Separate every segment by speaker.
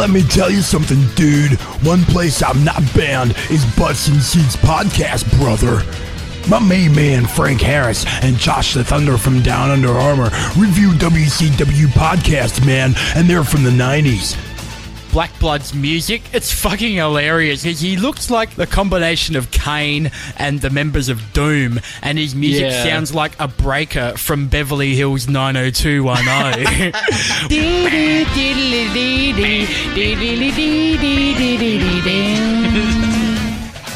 Speaker 1: let me tell you something, dude. One place I'm not banned is Butts and Seats Podcast, brother. My main man Frank Harris and Josh the Thunder from Down Under Armour review WCW podcast, man, and they're from the 90s.
Speaker 2: Black Blood's music. It's fucking hilarious. He, he looks like the combination of Kane and the members of Doom, and his music
Speaker 3: Yeah.
Speaker 2: sounds like a breaker from Beverly Hills 90210.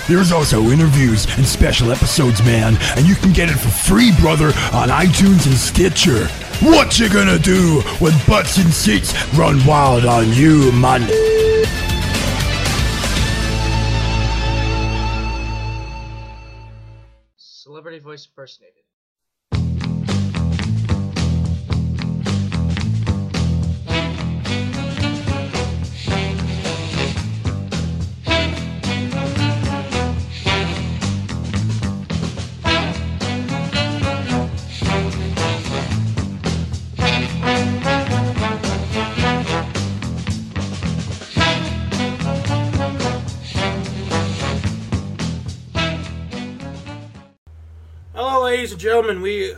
Speaker 1: There's also interviews and special episodes, man, and you can get it for free, brother, on iTunes and Stitcher. What you gonna do when Butts and Seats run wild on you, man?
Speaker 3: Celebrity voice impersonated.
Speaker 4: Ladies and gentlemen. We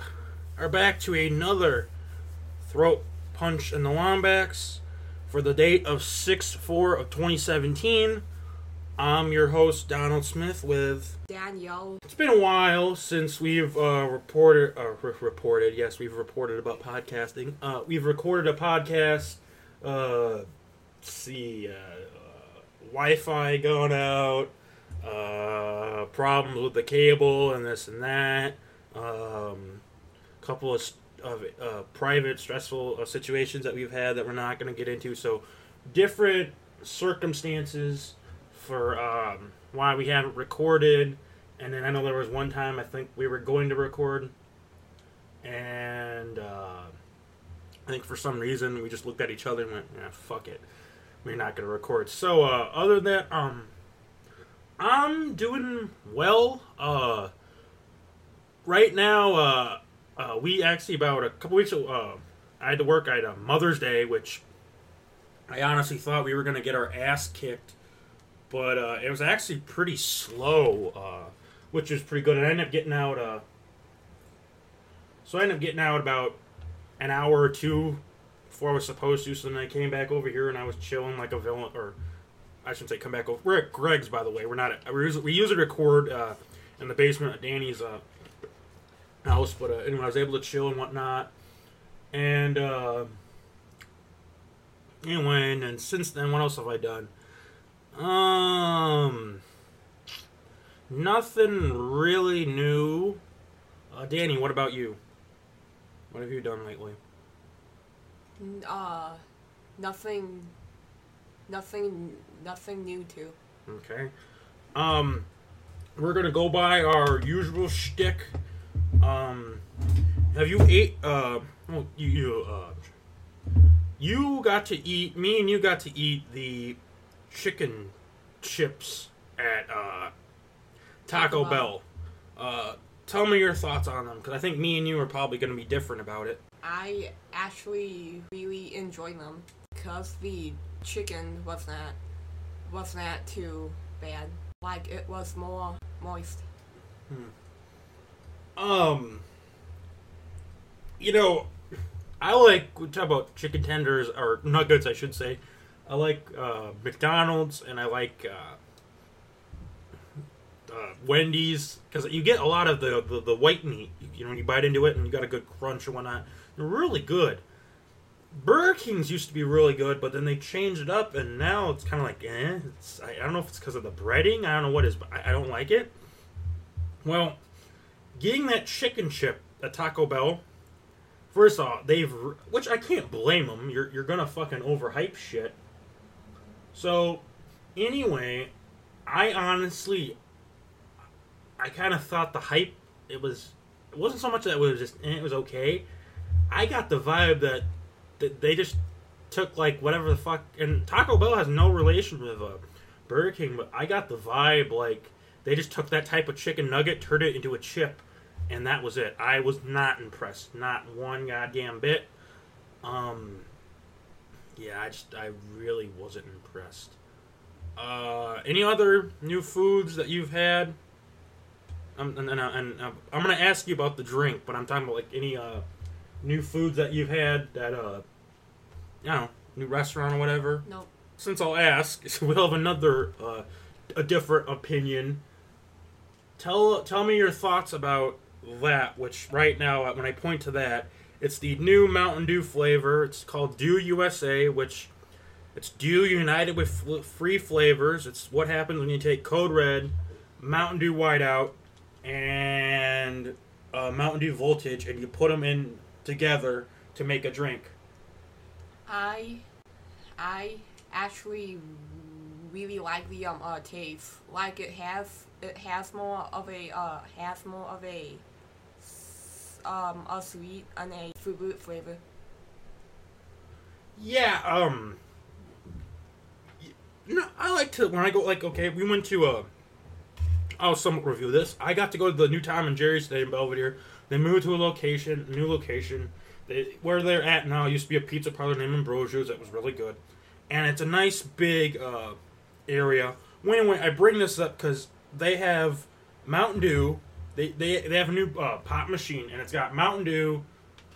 Speaker 4: are back to another throat punch in the Wombats for the date of 6 4 of 2017. I'm your host, Donald Smith, with.
Speaker 5: Danielle.
Speaker 4: It's been a while since we've uh, reported, uh, re- reported, yes, we've reported about podcasting. Uh, we've recorded a podcast, uh, let's see, uh, uh, Wi Fi going out, uh, problems with the cable and this and that, um, a couple of, of uh, private stressful uh, situations that we've had that we're not going to get into. So, different circumstances for um, why we haven't recorded. And then I know there was one time I think we were going to record, and uh, I think for some reason we just looked at each other and went, "Yeah, fuck it, we're not going to record." So, uh, other than that, um, I'm doing well. Uh, right now, uh, uh, we actually about a couple weeks ago, uh, I had to work. I had a Mother's Day, which I honestly thought we were going to get our ass kicked, but uh, it was actually pretty slow, uh, which was pretty good. And I ended up getting out. Uh, so I ended up getting out about an hour or two before I was supposed to. So then I came back over here and I was chilling like a villain, or I shouldn't say come back over. We're at Greg's, by the way. We're not. At, we usually record uh, in the basement at Danny's uh, house, but uh, anyway, I was able to chill and whatnot. And uh, anyway, and then since then, what else have I done? Um, nothing really new. Uh, Danny, what about you? What have you done lately?
Speaker 5: Uh, nothing. Nothing. Nothing new too.
Speaker 4: Okay. Um, we're gonna go by our usual shtick. Um, have you ate? Uh, well, you you uh, you got to eat. Me and you got to eat the chicken chips at uh, Taco
Speaker 5: Bell.
Speaker 4: Uh, tell me your thoughts on them because I think me and you are probably gonna be different about it.
Speaker 5: I actually really enjoy them because the chicken was not was not too bad. Like it was more moist.
Speaker 4: Um, you know, I like we talk about chicken tenders or nuggets, I should say. I like uh, McDonald's and I like uh, uh, Wendy's because you get a lot of the, the the white meat. You know, when you bite into it and you got a good crunch and whatnot. They're really good. Burger King's used to be really good, but then they changed it up, and now it's kind of like, eh. I, I don't know if it's because of the breading. I don't know what is, but I, I don't like it. Well, getting that chicken chip at Taco Bell, first off, they've which I can't blame them. You're you're gonna fucking overhype shit. So, anyway, I honestly, I kind of thought the hype it was it wasn't so much that it was just eh, it was okay. I got the vibe that, that they just took like whatever the fuck and Taco Bell has no relation with uh, Burger King, but I got the vibe like they just took that type of chicken nugget, turned it into a chip, and that was it. I was not impressed, not one goddamn bit. Um, yeah, I just I really wasn't impressed. Uh, any other new foods that you've had? Um, and, and, and, uh, I'm gonna ask you about the drink, but I'm talking about like any uh, new foods that you've had that uh, I don't know, new restaurant or whatever.
Speaker 5: Nope.
Speaker 4: Since I'll ask, we'll have another uh, a different opinion. Tell tell me your thoughts about that. Which right now, when I point to that, it's the new Mountain Dew flavor. It's called Dew USA, which it's Dew united with fl- free flavors. It's what happens when you take Code Red, Mountain Dew Whiteout, and uh, Mountain Dew Voltage, and you put them in together to make a drink.
Speaker 5: I, I actually really like the um uh, taste. Like it has it has more of a uh has more of a um a sweet and a fruit flavor.
Speaker 4: Yeah, um no, I like to when I go like okay, we went to uh I'll somewhat review this. I got to go to the new Tom and Jerry's today in Belvidere. They moved to a location, new location. They, where they're at now used to be a pizza parlor named Ambrosio's that was really good, and it's a nice big uh, area. Anyway, I bring this up because they have Mountain Dew. They, they, they have a new uh, pop machine, and it's got Mountain Dew,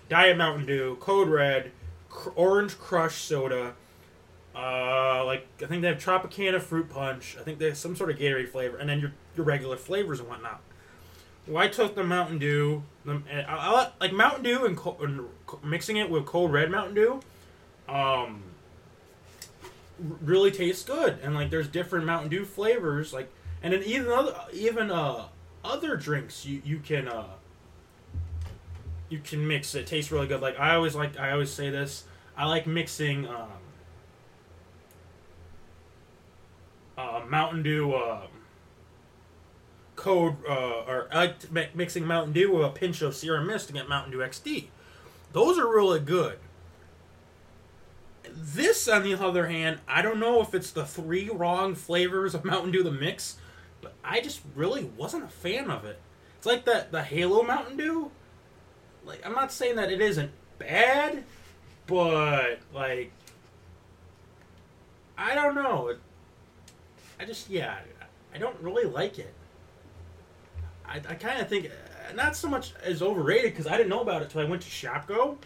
Speaker 4: Diet Mountain Dew, Code Red, cr- Orange Crush Soda. Uh, like I think they have Tropicana Fruit Punch. I think they have some sort of Gatorade flavor, and then your your regular flavors and whatnot. Well, I took the Mountain Dew, the, and I, I like- Mountain Dew and, co- and co- mixing it with Code Red Mountain Dew. Um, really tastes good, and like there's different Mountain Dew flavors, like and then even other even uh other drinks you you can uh you can mix. It tastes really good. Like I always like I always say this. I like mixing um, uh, Mountain Dew uh, code uh, or I like mi- mixing Mountain Dew with a pinch of Sierra Mist to get Mountain Dew XD. Those are really good. This, on the other hand, I don't know if it's the three wrong flavors of Mountain Dew the mix, but I just really wasn't a fan of it. It's like that the Halo Mountain Dew. Like I'm not saying that it isn't bad, but like I don't know. I just yeah, I don't really like it. I, I kind of think uh, not so much as overrated because I didn't know about it till I went to Shopko.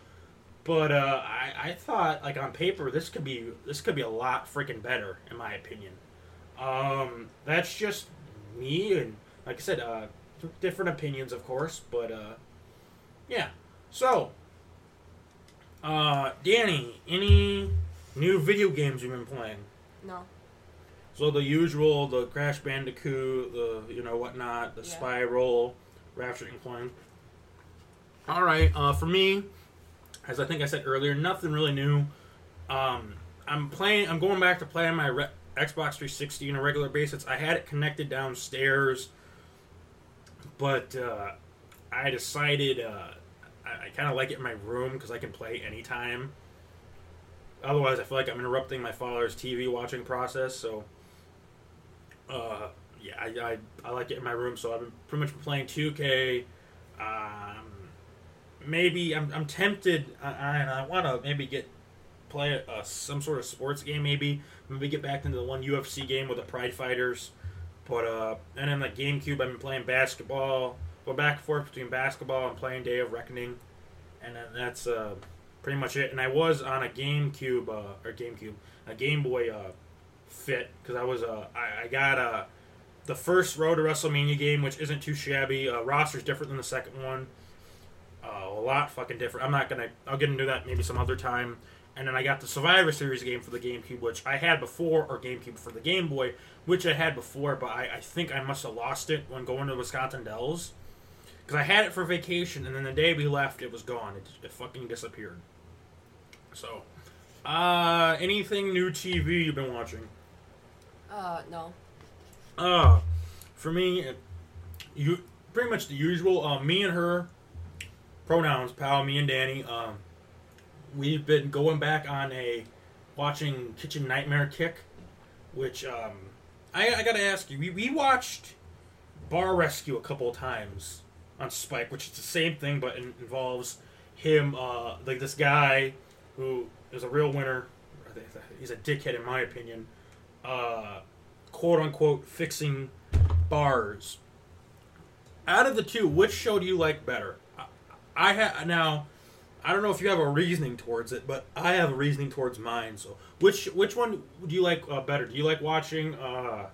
Speaker 4: But uh, I, I thought like on paper this could be this could be a lot freaking better in my opinion. Um, that's just me and like I said, uh, different opinions of course, but uh, yeah. So, uh, Danny, any new video games you've been playing?
Speaker 5: No.
Speaker 4: So the usual, the Crash Bandicoot, the you know whatnot, the
Speaker 5: Yeah.
Speaker 4: Spyro, Ratchet and Clank. All right, uh, for me, as I think I said earlier, nothing really new. Um, I'm playing. I'm going back to playing my re- Xbox 360 on a regular basis. I had it connected downstairs, but uh, I decided uh, I, I kind of like it in my room because I can play anytime. Otherwise, I feel like I'm interrupting my father's TV watching process. So, uh, yeah, I, I, I like it in my room. So I've been pretty much playing 2K. Um, maybe I'm, I'm tempted. I, I, I want to maybe get play a, some sort of sports game. Maybe maybe get back into the one UFC game with the Pride Fighters. But uh, and then like GameCube, I've been playing basketball. Go back and forth between basketball and playing Day of Reckoning, and then that's uh, pretty much it. And I was on a GameCube uh, or GameCube, a Game Boy uh, Fit because I was uh, I, I got uh, the first Road to WrestleMania game, which isn't too shabby. Uh, roster's different than the second one, uh, a lot fucking different. I'm not gonna. I'll get into that maybe some other time. And then I got the Survivor Series game for the GameCube, which I had before, or GameCube for the Game Boy, which I had before, but I, I think I must have lost it when going to Wisconsin Dells. Because I had it for vacation, and then the day we left, it was gone. It, it fucking disappeared. So, uh, anything new TV you've been watching?
Speaker 5: Uh, no.
Speaker 4: Uh, for me, it, you pretty much the usual. Uh, me and her pronouns, pal. Me and Danny. Um, we've been going back on a watching Kitchen Nightmare kick, which um, I, I gotta ask you. We we watched Bar Rescue a couple of times on Spike, which is the same thing, but it involves him, uh, like this guy who is a real winner. he's a dickhead in my opinion. Uh, quote unquote fixing bars. Out of the two, which show do you like better? I, I have now. I don't know if you have a reasoning towards it, but I have a reasoning towards mine. So, which which one do you like uh, better? Do you like watching uh,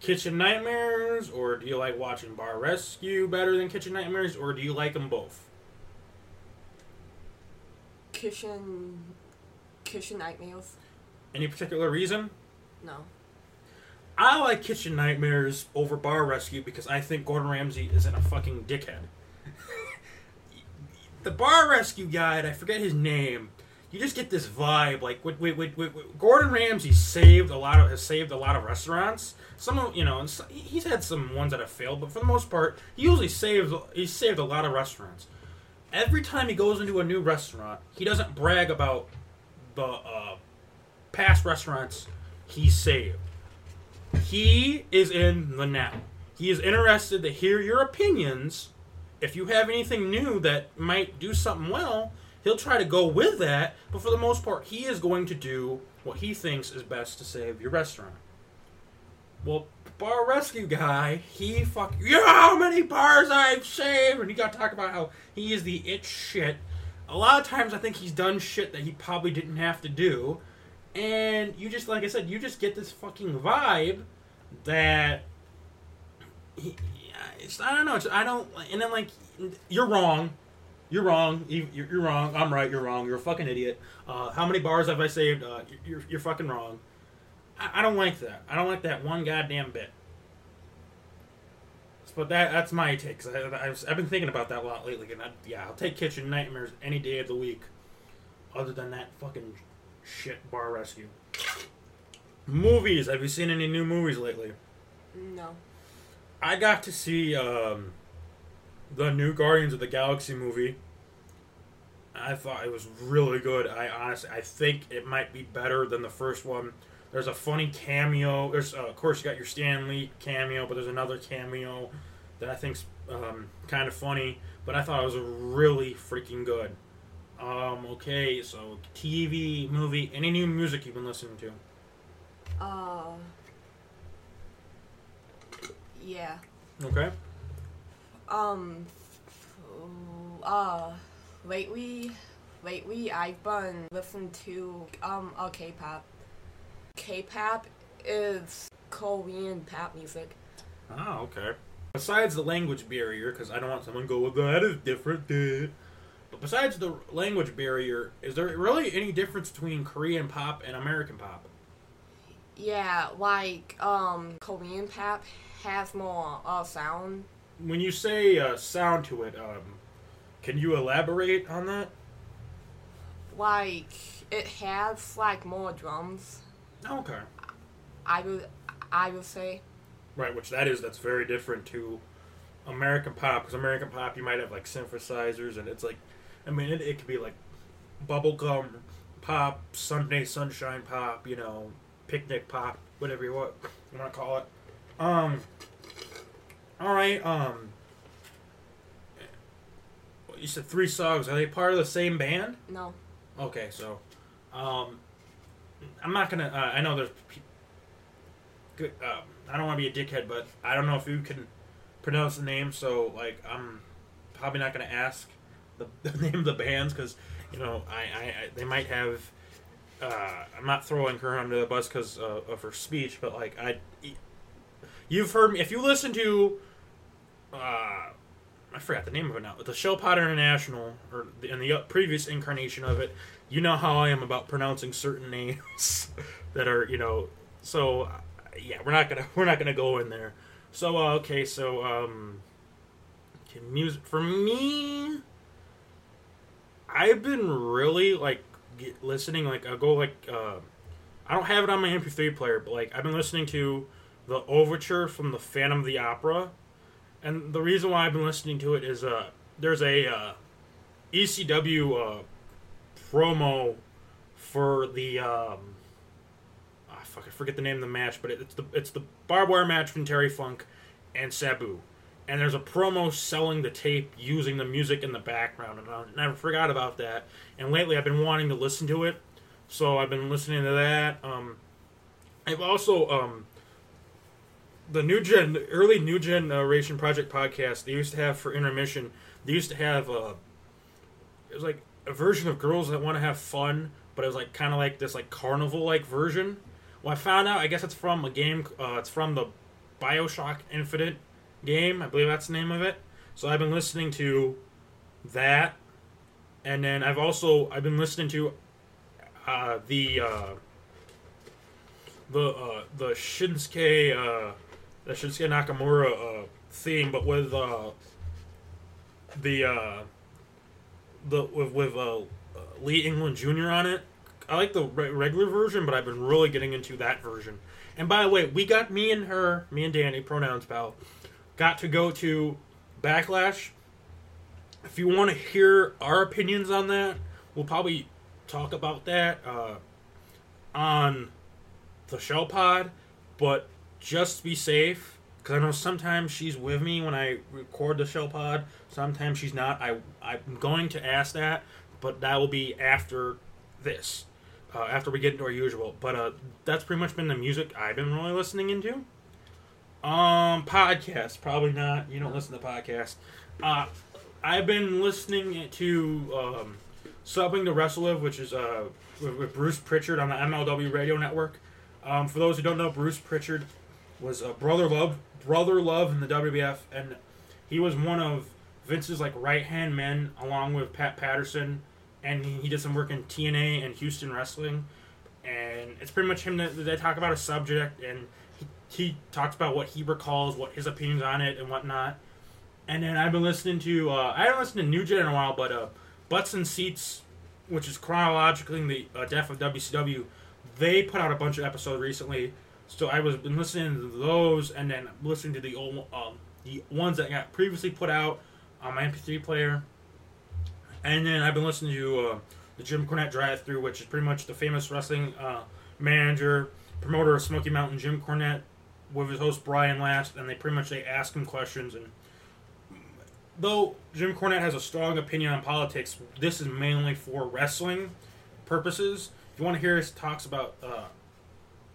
Speaker 4: Kitchen Nightmares, or do you like watching Bar Rescue better than Kitchen Nightmares, or do you like them both?
Speaker 5: Kitchen, kitchen nightmares.
Speaker 4: Any particular reason?
Speaker 5: No.
Speaker 4: I like Kitchen Nightmares over Bar Rescue because I think Gordon Ramsay isn't a fucking dickhead. The Bar Rescue guy, and I forget his name, you just get this vibe like wait, wait, wait, wait. Gordon Ramsay saved a lot of has saved a lot of restaurants. Some of you know, so- he's had some ones that have failed, but for the most part, he usually saves he saved a lot of restaurants. Every time he goes into a new restaurant, he doesn't brag about the uh, past restaurants he saved. He is in the now. He is interested to hear your opinions. If you have anything new that might do something well, he'll try to go with that. But for the most part, he is going to do what he thinks is best to save your restaurant. Well, bar rescue guy, he fuck. You know how many bars I've saved, and he got to talk about how he is the it shit. A lot of times, I think he's done shit that he probably didn't have to do, and you just like I said, you just get this fucking vibe that it's, I don't know. It's, I don't, and then like you're wrong. You're wrong. You- You're, wrong. I'm right. You're wrong. You're a fucking idiot. Uh, how many bars have I saved? Uh, you're, you're, fucking wrong. I, I don't like that. I don't like that one goddamn bit. But that that's my take. I, I've, I've been thinking about that a lot lately. And I, yeah, I'll take Kitchen Nightmares any day of the week, other than that fucking shit bar rescue. Movies. Have you seen any new movies lately?
Speaker 5: No.
Speaker 4: I got to see um, the new Guardians of the Galaxy movie. I thought it was really good. I honestly, I think it might be better than the first one. There's a funny cameo. There's, uh, of course, you got your Stan Lee cameo, but there's another cameo that I think's um, kind of funny. But I thought it was really freaking good. Um, okay, so TV, movie, any new music you've been listening to?
Speaker 5: Uh. Yeah.
Speaker 4: Okay.
Speaker 5: Um. Uh. Lately, lately I've been listening to um a K-pop. K-pop is Korean pop music.
Speaker 4: Oh, okay. Besides the language barrier, because I don't want someone to go, well, that is different. duh." But besides the language barrier, is there really any difference between Korean pop and American pop?
Speaker 5: Yeah, like um Korean pop has more uh sound.
Speaker 4: When you say uh, sound to it, um, can you elaborate on that?
Speaker 5: Like it has like more drums.
Speaker 4: Okay.
Speaker 5: I would I would say.
Speaker 4: Right, which that is, that's very different to American pop, because American pop, you might have like synthesizers, and it's like, I mean, it, it could be like bubblegum pop, Sunday sunshine pop, you know, picnic pop, whatever you want, you want to call it. Um, all right, um, you said three songs. Are they part of the same band?
Speaker 5: No.
Speaker 4: Okay, so, um, I'm not gonna. Uh, I know there's. pe- Good. Uh, I don't want to be a dickhead, but I don't know if you can pronounce the name. So, like, I'm probably not gonna ask the, the name of the bands because you know I, I, I they might have. Uh, I'm not throwing her under the bus because of her speech, but like I, you've heard me. If you listen to, uh, I forgot the name of it now. The Shell Pot International, or in the previous incarnation of it, you know how I am about pronouncing certain names that are, you know. So, uh, yeah, we're not gonna we're not gonna go in there. So, uh, okay, so um, can music for me. I've been really like get, listening. Like I'll go like uh, I don't have it on my MP3 player, but like I've been listening to the overture from the Phantom of the Opera and the reason why I've been listening to it is uh, there's a uh, ECW uh, promo for the um, ah, fuck I forget the name of the match, but it, it's the it's the barbed wire match from Terry Funk and Sabu, and there's a promo selling the tape using the music in the background, and I never forgot about that. And lately I've been wanting to listen to it, So I've been listening to that. Um, I've also um, the new gen, early new generation project podcast they used to have for intermission. They used to have uh, it was like a version of girls that want to have fun, but it was like kind of like this like carnival like version. Well, I found out I guess it's from a game. Uh, it's from the Bioshock Infinite game. I believe that's the name of it. So I've been listening to that, and then I've also I've been listening to uh, the uh, the uh, the Shinsuke uh, the Shinsuke Nakamura uh, theme, but with uh, the uh, the with with uh, Lee England Jr. on it. I like the re- regular version, but I've been really getting into that version. And by the way, we got me and her, me and Danny, pronouns pal, got to go to Backlash. If you want to hear our opinions on that, we'll probably talk about that uh, on the show pod. But just be safe, because I know sometimes she's with me when I record the show pod. Sometimes she's not. I I'm going to ask that, but that will be after this, uh, after we get into our usual. But uh, that's pretty much been the music I've been really listening into. Um, podcast probably not. You don't listen to podcasts. Uh, I've been listening to um, Something to Wrestle With, which is uh with, with Bruce Prichard on the MLW Radio Network. Um, for those who don't know, Bruce Prichard was uh, brother love, brother love in the WWF, and he was one of Vince's like right hand men, along with Pat Patterson, and he, he did some work in TNA and Houston Wrestling, and it's pretty much him that they talk about a subject, and he, he talks about what he recalls, what his opinions on it, and whatnot. And then I've been listening to uh, I haven't listened to New Gen in a while, but uh, Butts and Seats, which is chronologically the uh, death of WCW, they put out a bunch of episodes recently. So I was been listening to those, and then listening to the old um, the ones that got previously put out on my MP3 player. And then I've been listening to uh, the Jim Cornette Drive Through, which is pretty much the famous wrestling uh, manager, promoter of Smoky Mountain, Jim Cornette, with his host Brian Last, and they pretty much they ask him questions. And though Jim Cornette has a strong opinion on politics, this is mainly for wrestling purposes. If you want to hear his talks about uh,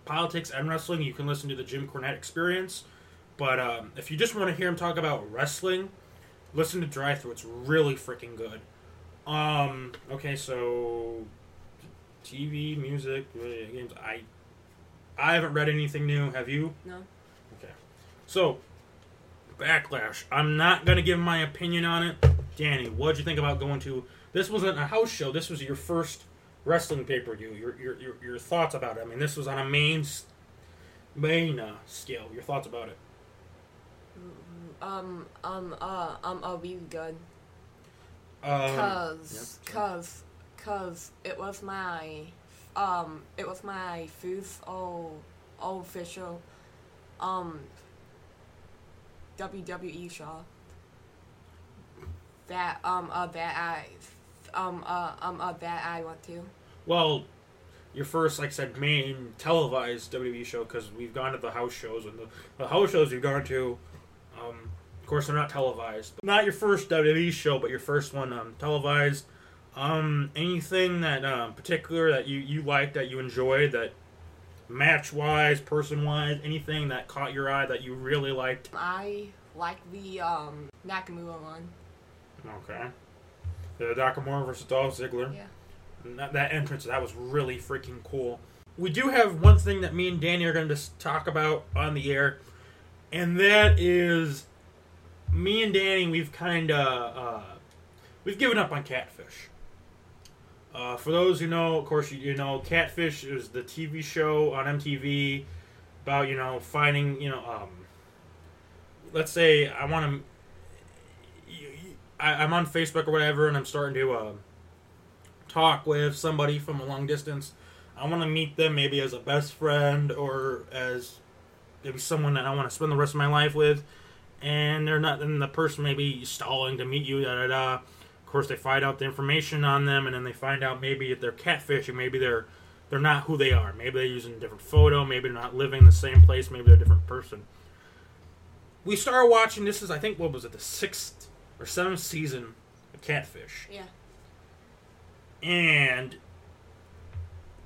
Speaker 4: politics and wrestling, you can listen to the Jim Cornette Experience. But um, if you just want to hear him talk about wrestling, listen to Drive Through. It's really freaking good. Um, okay, so TV, music, games. I I haven't read anything new. Have you?
Speaker 5: No.
Speaker 4: Okay. So, Backlash. I'm not gonna give my opinion on it. Danny, what'd you think about going to? This wasn't a house show. This was your first wrestling pay per view. Your, your your your thoughts about it. I mean, this was on a main main uh, scale. Your thoughts about it.
Speaker 5: Um, um, uh, um, uh, really good.
Speaker 4: Um,
Speaker 5: Cause, cause, cause it was my, um, it was my first all, all official, um, WWE show. That, um, uh, that I, um, uh, um, uh, that I went to.
Speaker 4: Well, your first, like I said, main televised WWE show because we've gone to the house shows and the, the house shows we've gone to. Um, of course, they're not televised. Not your first WWE show, but your first one um, televised. Um, anything that um, particular that you you liked that you enjoyed that match wise, person wise, anything that caught your eye that you really liked.
Speaker 5: I like the, um, Nakamura one.
Speaker 4: Okay. The Nakamura versus Dolph Ziggler.
Speaker 5: Yeah.
Speaker 4: That, that entrance that was really freaking cool. We do have one thing that me and Danny are going to talk about on the air, and that is me and Danny. We've kind of uh, we've given up on Catfish. Uh, for those who know, of course, you, you know Catfish is the TV show on MTV about you know finding you know um, let's say I want to. I'm on Facebook or whatever, and I'm starting to uh, talk with somebody from a long distance. I want to meet them maybe as a best friend or as maybe someone that I want to spend the rest of my life with. And they're not, and the person maybe stalling to meet you, da da da. Of course, they find out the information on them, and then they find out maybe if they're catfishing, maybe they're they're not who they are. Maybe they're using a different photo. Maybe they're not living in the same place. Maybe they're a different person. We started watching. This is, I think, what was it, the sixth or seventh season of Catfish
Speaker 5: Yeah.
Speaker 4: And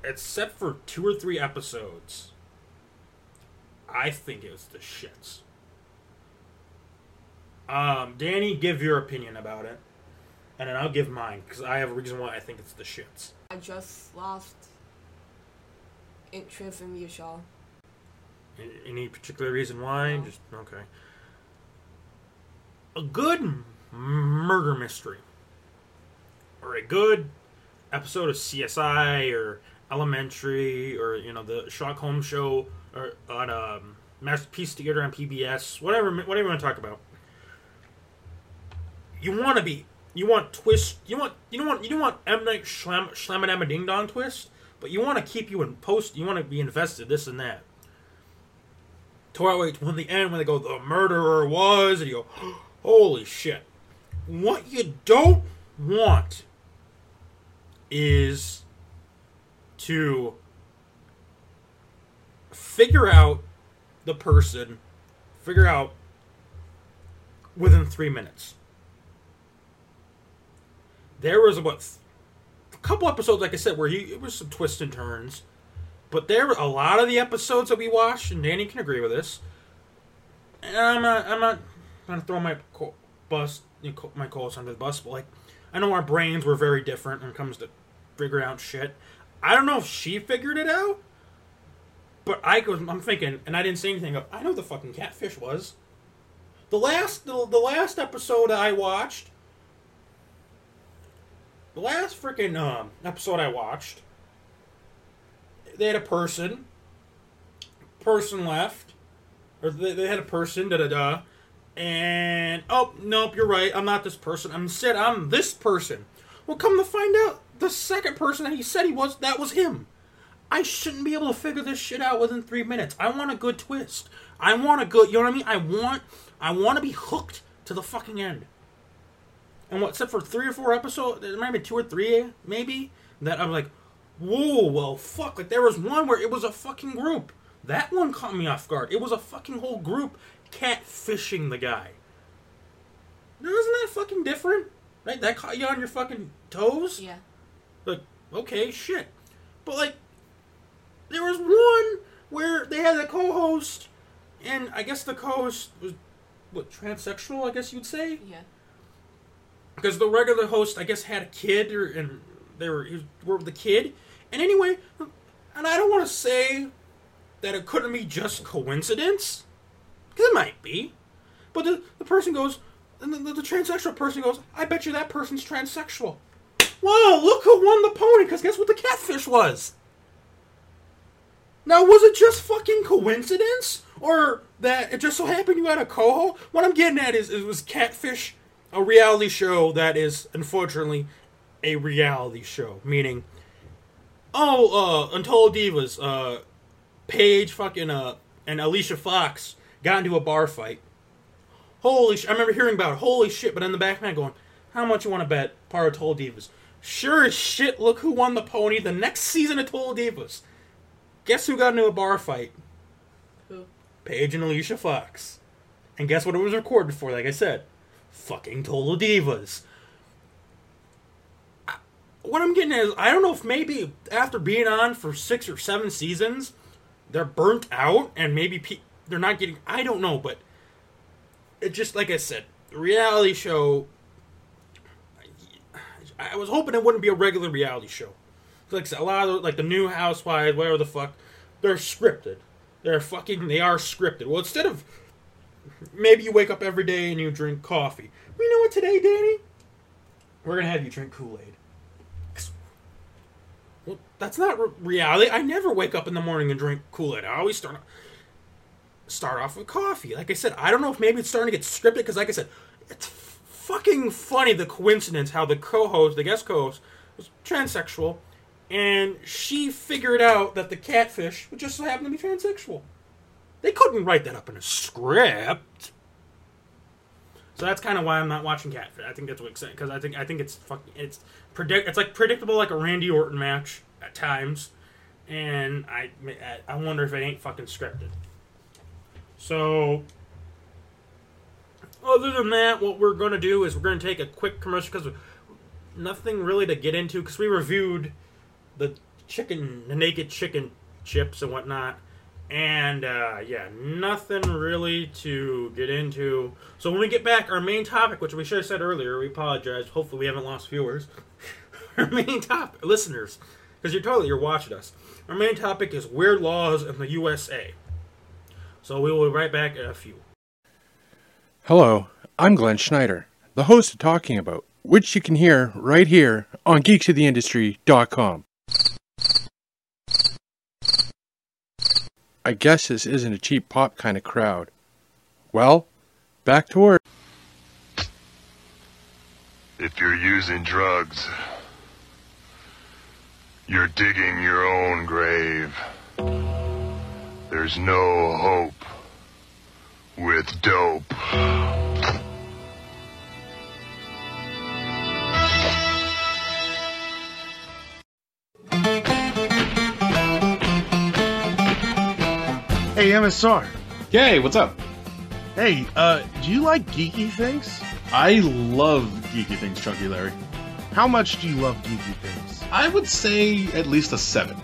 Speaker 4: except for two or three episodes, I think it was the shits. Um, Danny, give your opinion about it, and then I'll give mine because I have a reason why I think it's the shits.
Speaker 5: I just lost interest in show.
Speaker 4: A- Any particular reason why?
Speaker 5: No.
Speaker 4: Just okay. A good murder mystery, or a good episode of CSI or Elementary, or you know the Sherlock Holmes show, or on um, Masterpiece Theater on PBS, whatever, whatever you want to talk about. You want to be, you want twist, you want, you don't want, you don't want M Night Shlam Shlammadama Ding Dong twist, but you want to keep you in post, you want to be invested, this and that. Twilight when the end when they go the murderer was and you go holy shit what you don't want is to figure out the person figure out within three minutes there was about a couple episodes like i said where he, it was some twists and turns but there were a lot of the episodes that we watched, and Danny can agree with this. And I'm not, I'm not gonna throw my co- bus, my co under the bus, but like, I know our brains were very different when it comes to figuring out shit. I don't know if she figured it out, but I was, I'm thinking, and I didn't say anything. Of, I know the fucking catfish was. The last, the, the last episode I watched, the last freaking um, episode I watched they had a person. Person left, or they, they had a person. Da da da. And oh nope, you're right. I'm not this person. I'm said I'm this person. Well, come to find out, the second person that he said he was that was him. I shouldn't be able to figure this shit out within three minutes. I want a good twist. I want a good. You know what I mean? I want. I want to be hooked to the fucking end. And what? Except for three or four episodes, there might been two or three, maybe. That I'm like, whoa, well, fuck. Like, there was one where it was a fucking group. That one caught me off guard. It was a fucking whole group catfishing the guy. Now, isn't that fucking different? Right? That caught you on your fucking toes?
Speaker 5: Yeah.
Speaker 4: Like, okay, shit. But, like, there was one where they had a co host, and I guess the co host was, what, transsexual, I guess you'd say?
Speaker 5: Yeah.
Speaker 4: because the regular host, I guess, had a kid, or and they were he was were the kid. And anyway, and I don't want to say that it couldn't be just coincidence, because it might be. But the, the person goes, and the, the, the transsexual person goes, I bet you that person's transsexual. Wow, look who won the pony, because guess what the catfish was? Now, was it just fucking coincidence? Or that it just so happened you had a coho? What I'm getting at is, it was Catfish a reality show that is, unfortunately, a reality show? Meaning, oh, uh, Untold Divas, uh, Paige fucking, uh, and Alicia Fox got into a bar fight. Holy sh! I remember hearing about it. Holy shit! But in the back of my going, how much you want to bet? Par Total Divas. Sure as shit. Look who won the pony. The next season of Total Divas. Guess who got into a bar fight?
Speaker 5: Who?
Speaker 4: Paige and Alicia Fox. And guess what it was recorded for? Like I said, fucking Total Divas. I- What I'm getting at is, I don't know if maybe after being on for six or seven seasons, they're burnt out and maybe pe- they're not getting. I don't know, but it just like I said, reality show. I was hoping it wouldn't be a regular reality show. Like a lot of like the new Housewives, whatever the fuck, they're scripted. They're fucking. They are scripted. Well, instead of maybe you wake up every day and you drink coffee. You know what today, Danny? We're gonna have you drink Kool Aid. Well, that's not re- reality. I never wake up in the morning and drink Kool Aid. I always start start off with coffee. Like I said, I don't know if maybe it's starting to get scripted because, like I said, it's fucking funny the coincidence how the co-host, the guest co-host, was transsexual, and she figured out that the catfish would just so happen to be transsexual. They couldn't write that up in a script. So that's kind of why I'm not watching Catfish. I think that's what because I think I think it's fucking it's predict it's like predictable like a Randy Orton match at times, and I I wonder if it ain't fucking scripted. So other than that, what we're gonna do is we're gonna take a quick commercial because nothing really to get into because we reviewed the chicken, the naked chicken chips and whatnot. And uh, yeah, nothing really to get into. So when we get back, our main topic, which we should have said earlier, we apologize. Hopefully, we haven't lost viewers. our main topic, listeners, because you're totally you're watching us. Our main topic is weird laws in the USA. So we will be right back in a few.
Speaker 6: Hello, I'm Glenn Schneider, the host of Talking About, which you can hear right here on geeksoftheindustry.com. I guess this isn't a cheap pop kind of crowd. Well, back to work.
Speaker 7: If you're using drugs, you're digging your own grave. There's no hope with dope.
Speaker 8: Hey, MSR.
Speaker 9: Hey, what's up?
Speaker 8: Hey, uh, do you like geeky things?
Speaker 9: I love geeky things, Chunky Larry.
Speaker 8: How much do you love geeky things?
Speaker 9: I would say at least a seven.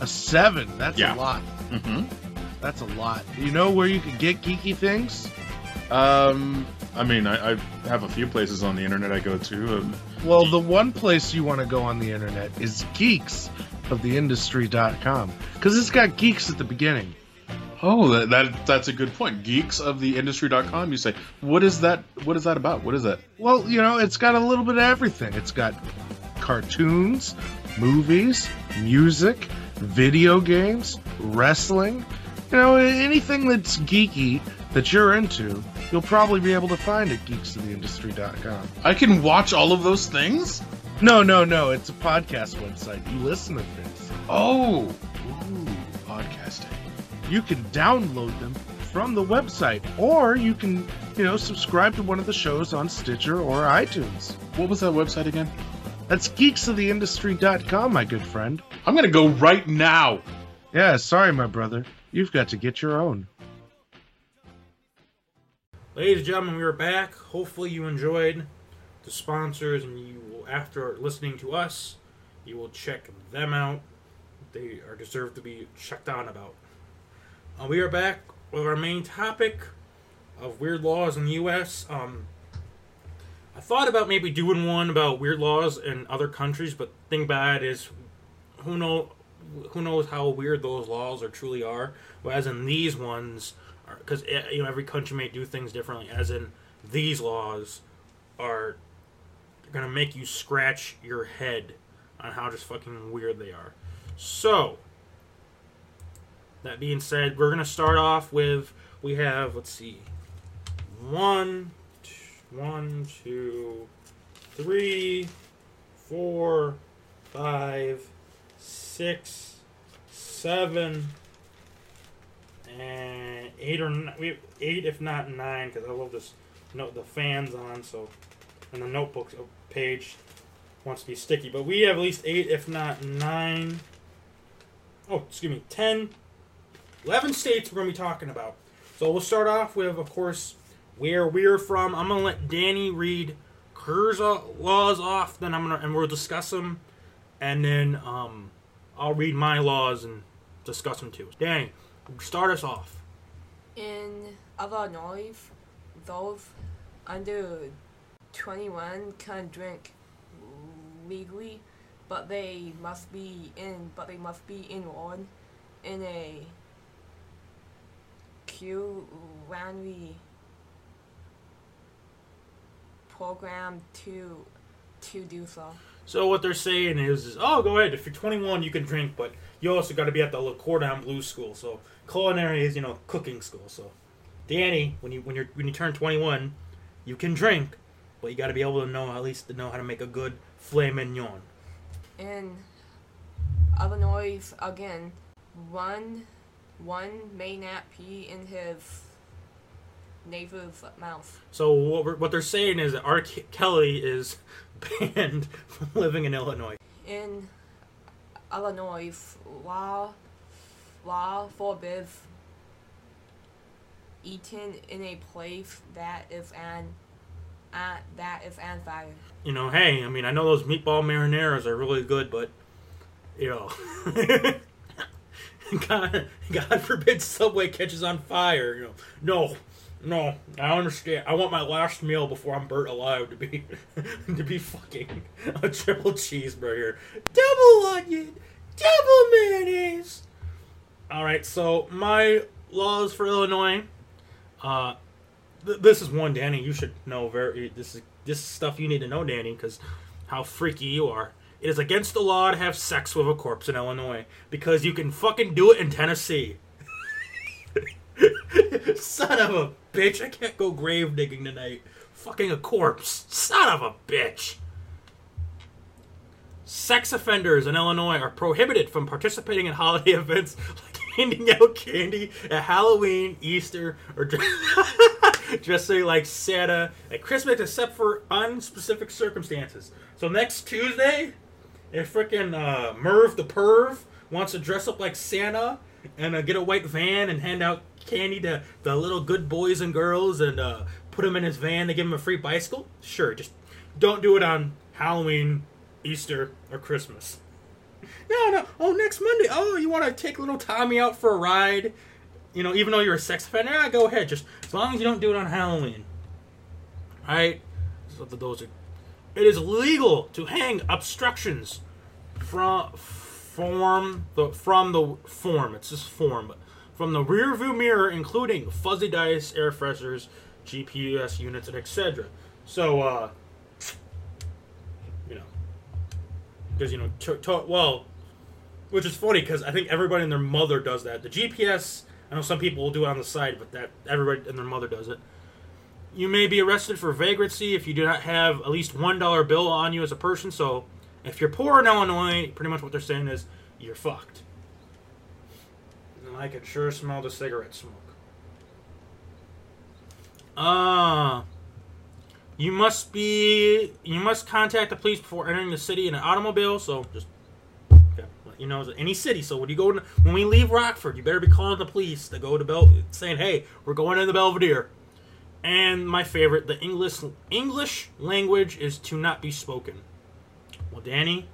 Speaker 8: A seven. That's
Speaker 9: Yeah.
Speaker 8: a lot.
Speaker 9: Mm-hmm.
Speaker 8: That's a lot. You know where you can get geeky things?
Speaker 9: Um, I mean, I, I have a few places on the internet I go to. Um,
Speaker 8: Well, the one place you want to go on the internet is geeksoftheindustry.com because it's got geeks at the beginning.
Speaker 9: oh, that, that that's a good point. Geeksoftheindustry.com. You say, what is that? What is that about? What is that?
Speaker 8: Well, you know, it's got a little bit of everything. It's got cartoons, movies, music, video games, wrestling. You know, anything that's geeky that you're into, you'll probably be able to find at geeksoftheindustry.com.
Speaker 9: I can watch all of those things.
Speaker 8: No, no, no. It's a podcast website. You listen to things.
Speaker 9: Oh, ooh, podcasting.
Speaker 8: You can download them from the website, or you can, you know, subscribe to one of the shows on Stitcher or iTunes.
Speaker 9: What was that website again?
Speaker 8: That's geeksoftheindustry.com, my good friend.
Speaker 9: I'm gonna go right now.
Speaker 8: Yeah, sorry, my brother. You've got to get your own.
Speaker 4: Ladies and gentlemen, we are back. Hopefully, you enjoyed the sponsors, and you will, after listening to us, you will check them out. They are deserved to be checked on about. Uh, we are back with our main topic of weird laws in the U.S. Um, I thought about maybe doing one about weird laws in other countries, but thing it is, who know, who knows how weird those laws are truly are. Whereas in these ones, because eh, you know every country may do things differently. As in these laws are gonna make you scratch your head on how just fucking weird they are. So that being said, we're gonna start off with we have let's see, one, t- one, two, three, four, five, six, seven, and eight or nine, eight if not nine because I love this note the fans on so and the notebook page wants to be sticky but we have at least eight if not nine. Oh excuse me ten 11 states we're going to be talking about. So we'll start off with of course where we're from. I'm going to let Danny read Kerr's uh, laws off then I'm going to and we'll discuss them and then um I'll read my laws and discuss them too Danny start us off
Speaker 5: In Illinois, those under 21 can drink legally, but they must be in but they must be enrolled in a Q Ranry program to to do so.
Speaker 4: So what they're saying is, is, oh, go ahead. If you're 21, you can drink, but you also got to be at the Le Cordon Bleu school. So culinary is, you know, cooking school. So, Danny, when you when you when you turn 21, you can drink, but you got to be able to know at least to know how to make a good filet mignon.
Speaker 5: In Illinois, again, one one may not pee in his neighbor's mouth.
Speaker 4: So what what they're saying is that R. Kelly is banned from living in Illinois.
Speaker 5: In Illinois, law law forbids eating in a place that is on uh, that is on fire.
Speaker 4: You know, hey, I mean, I know those meatball marinaras are really good, but you know, God, God forbid Subway catches on fire. You know, no, no, I understand. I want my last meal before I'm burnt alive to be to be fucking a triple cheeseburger, double onion, double mayonnaise. All right, so my laws for Illinois. Uh, th- this is one, Danny. You should know very. This is this is stuff you need to know, Danny, because how freaky you are. It is against the law to have sex with a corpse in Illinois because you can fucking do it in Tennessee. Son of a bitch! I can't go grave digging tonight. Fucking a corpse. Son of a bitch. Sex offenders in Illinois are prohibited from participating in holiday events like handing out candy at Halloween, Easter, or dressing like Santa at Christmas, except for unspecific circumstances. So next Tuesday, if frickin' uh, Merv the Perv wants to dress up like Santa and uh, get a white van and hand out candy to the little good boys and girls and uh, put them in his van to give him a free bicycle, sure, just don't do it on Halloween, Easter, or Christmas. No, no. Oh, next Monday. Oh, you want to take little Tommy out for a ride? You know, even though you're a sex offender, yeah, go ahead. Just as long as you don't do it on Halloween. All right. So those are. It is legal to hang obstructions from form the from the form. It's just form, from the rear view mirror, including fuzzy dice, air fresheners, GPS units, and etc. So, uh, you know, because you know, to, to, well, which is funny because I think everybody and their mother does that. The GPS, I know some people will do it on the side, but that everybody and their mother does it. You may be arrested for vagrancy if you do not have at least one dollar bill on you as a person. So, if you're poor in Illinois, pretty much what they're saying is you're fucked. I can sure smell the cigarette smoke. Ah. Uh, you must be. You must contact the police before entering the city in an automobile. So just you know, any city. So when you go to, when we leave Rockford, you better be calling the police to go to Bel, saying, "Hey, we're going to the Belvidere." And my favorite, the English English language is to not be spoken. Well, Danny,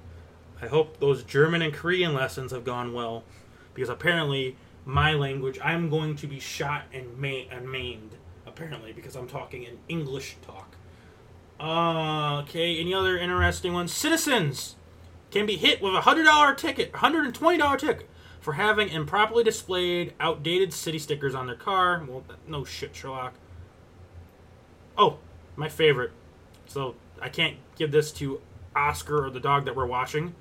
Speaker 4: I hope those German and Korean lessons have gone well, because apparently my language, I'm going to be shot and, ma- and maimed. Apparently, because I'm talking in English talk. Uh, okay, any other interesting ones? Citizens can be hit with a hundred dollar ticket, hundred and twenty dollar ticket for having improperly displayed outdated city stickers on their car. Well, no shit, Sherlock. Oh, my favorite. So I can't give this to Oscar or the dog that we're watching.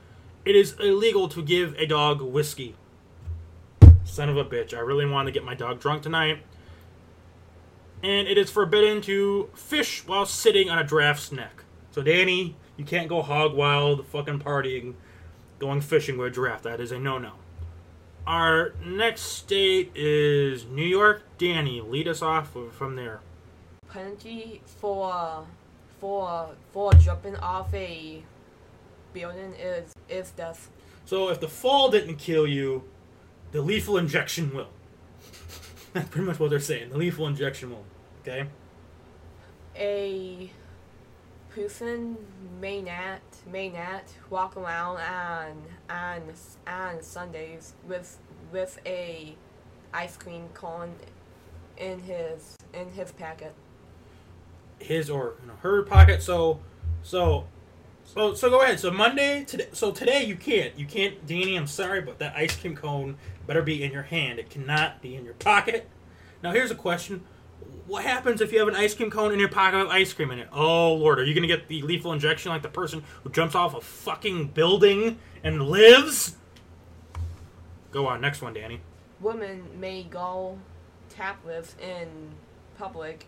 Speaker 4: It is illegal to give a dog whiskey. Son of a bitch. I really want to get my dog drunk tonight. And it is forbidden to fish while sitting on a giraffe's neck. So, Danny, you can't go hog wild, fucking partying, going fishing with a giraffe. That is a no no. Our next state is New York. Danny, lead us off from there.
Speaker 5: Penalty for for for jumping off a building is is death.
Speaker 4: So if the fall didn't kill you, the lethal injection will. That's pretty much what they're saying. The lethal injection will. Okay.
Speaker 5: A person may not may not walk around on on on Sundays with with a ice cream cone in his in his packet.
Speaker 4: His or you know, her pocket. So so so so go ahead. So Monday today. So today you can't. You can't, Danny. I'm sorry, but that ice cream cone better be in your hand. It cannot be in your pocket. Now here's a question: What happens if you have an ice cream cone in your pocket with ice cream in it? Oh lord, are you gonna get the lethal injection like the person who jumps off a fucking building and lives? Go on, next one, Danny.
Speaker 5: Women may go topless in public,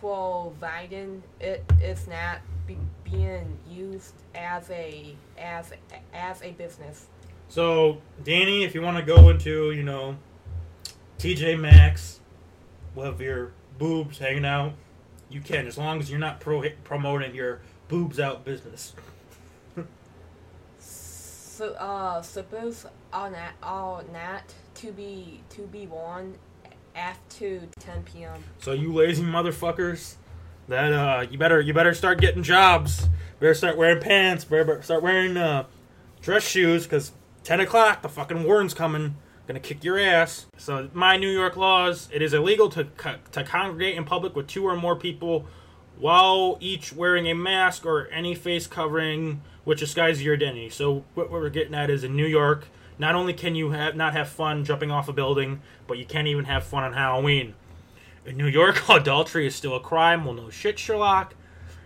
Speaker 5: providing it is not be being used as a as as a business.
Speaker 4: So, Danny, if you want to go into, you know, TJ Maxx with your boobs hanging out, you can, as long as you're not pro- promoting your boobs out business.
Speaker 5: So, uh, slippers are not are not to be to be one after 10 p.m.
Speaker 4: So you lazy motherfuckers, that uh, you better you better start getting jobs. Better start wearing pants. Better start wearing uh, dress shoes because 10 o'clock, the fucking warden's coming. Gonna kick your ass. So, my New York laws it is illegal to, co- to congregate in public with two or more people while each wearing a mask or any face covering which disguises your identity. So, what we're getting at is in New York, not only can you have, not have fun jumping off a building, but you can't even have fun on Halloween. In New York, adultery is still a crime. Well, no shit, Sherlock.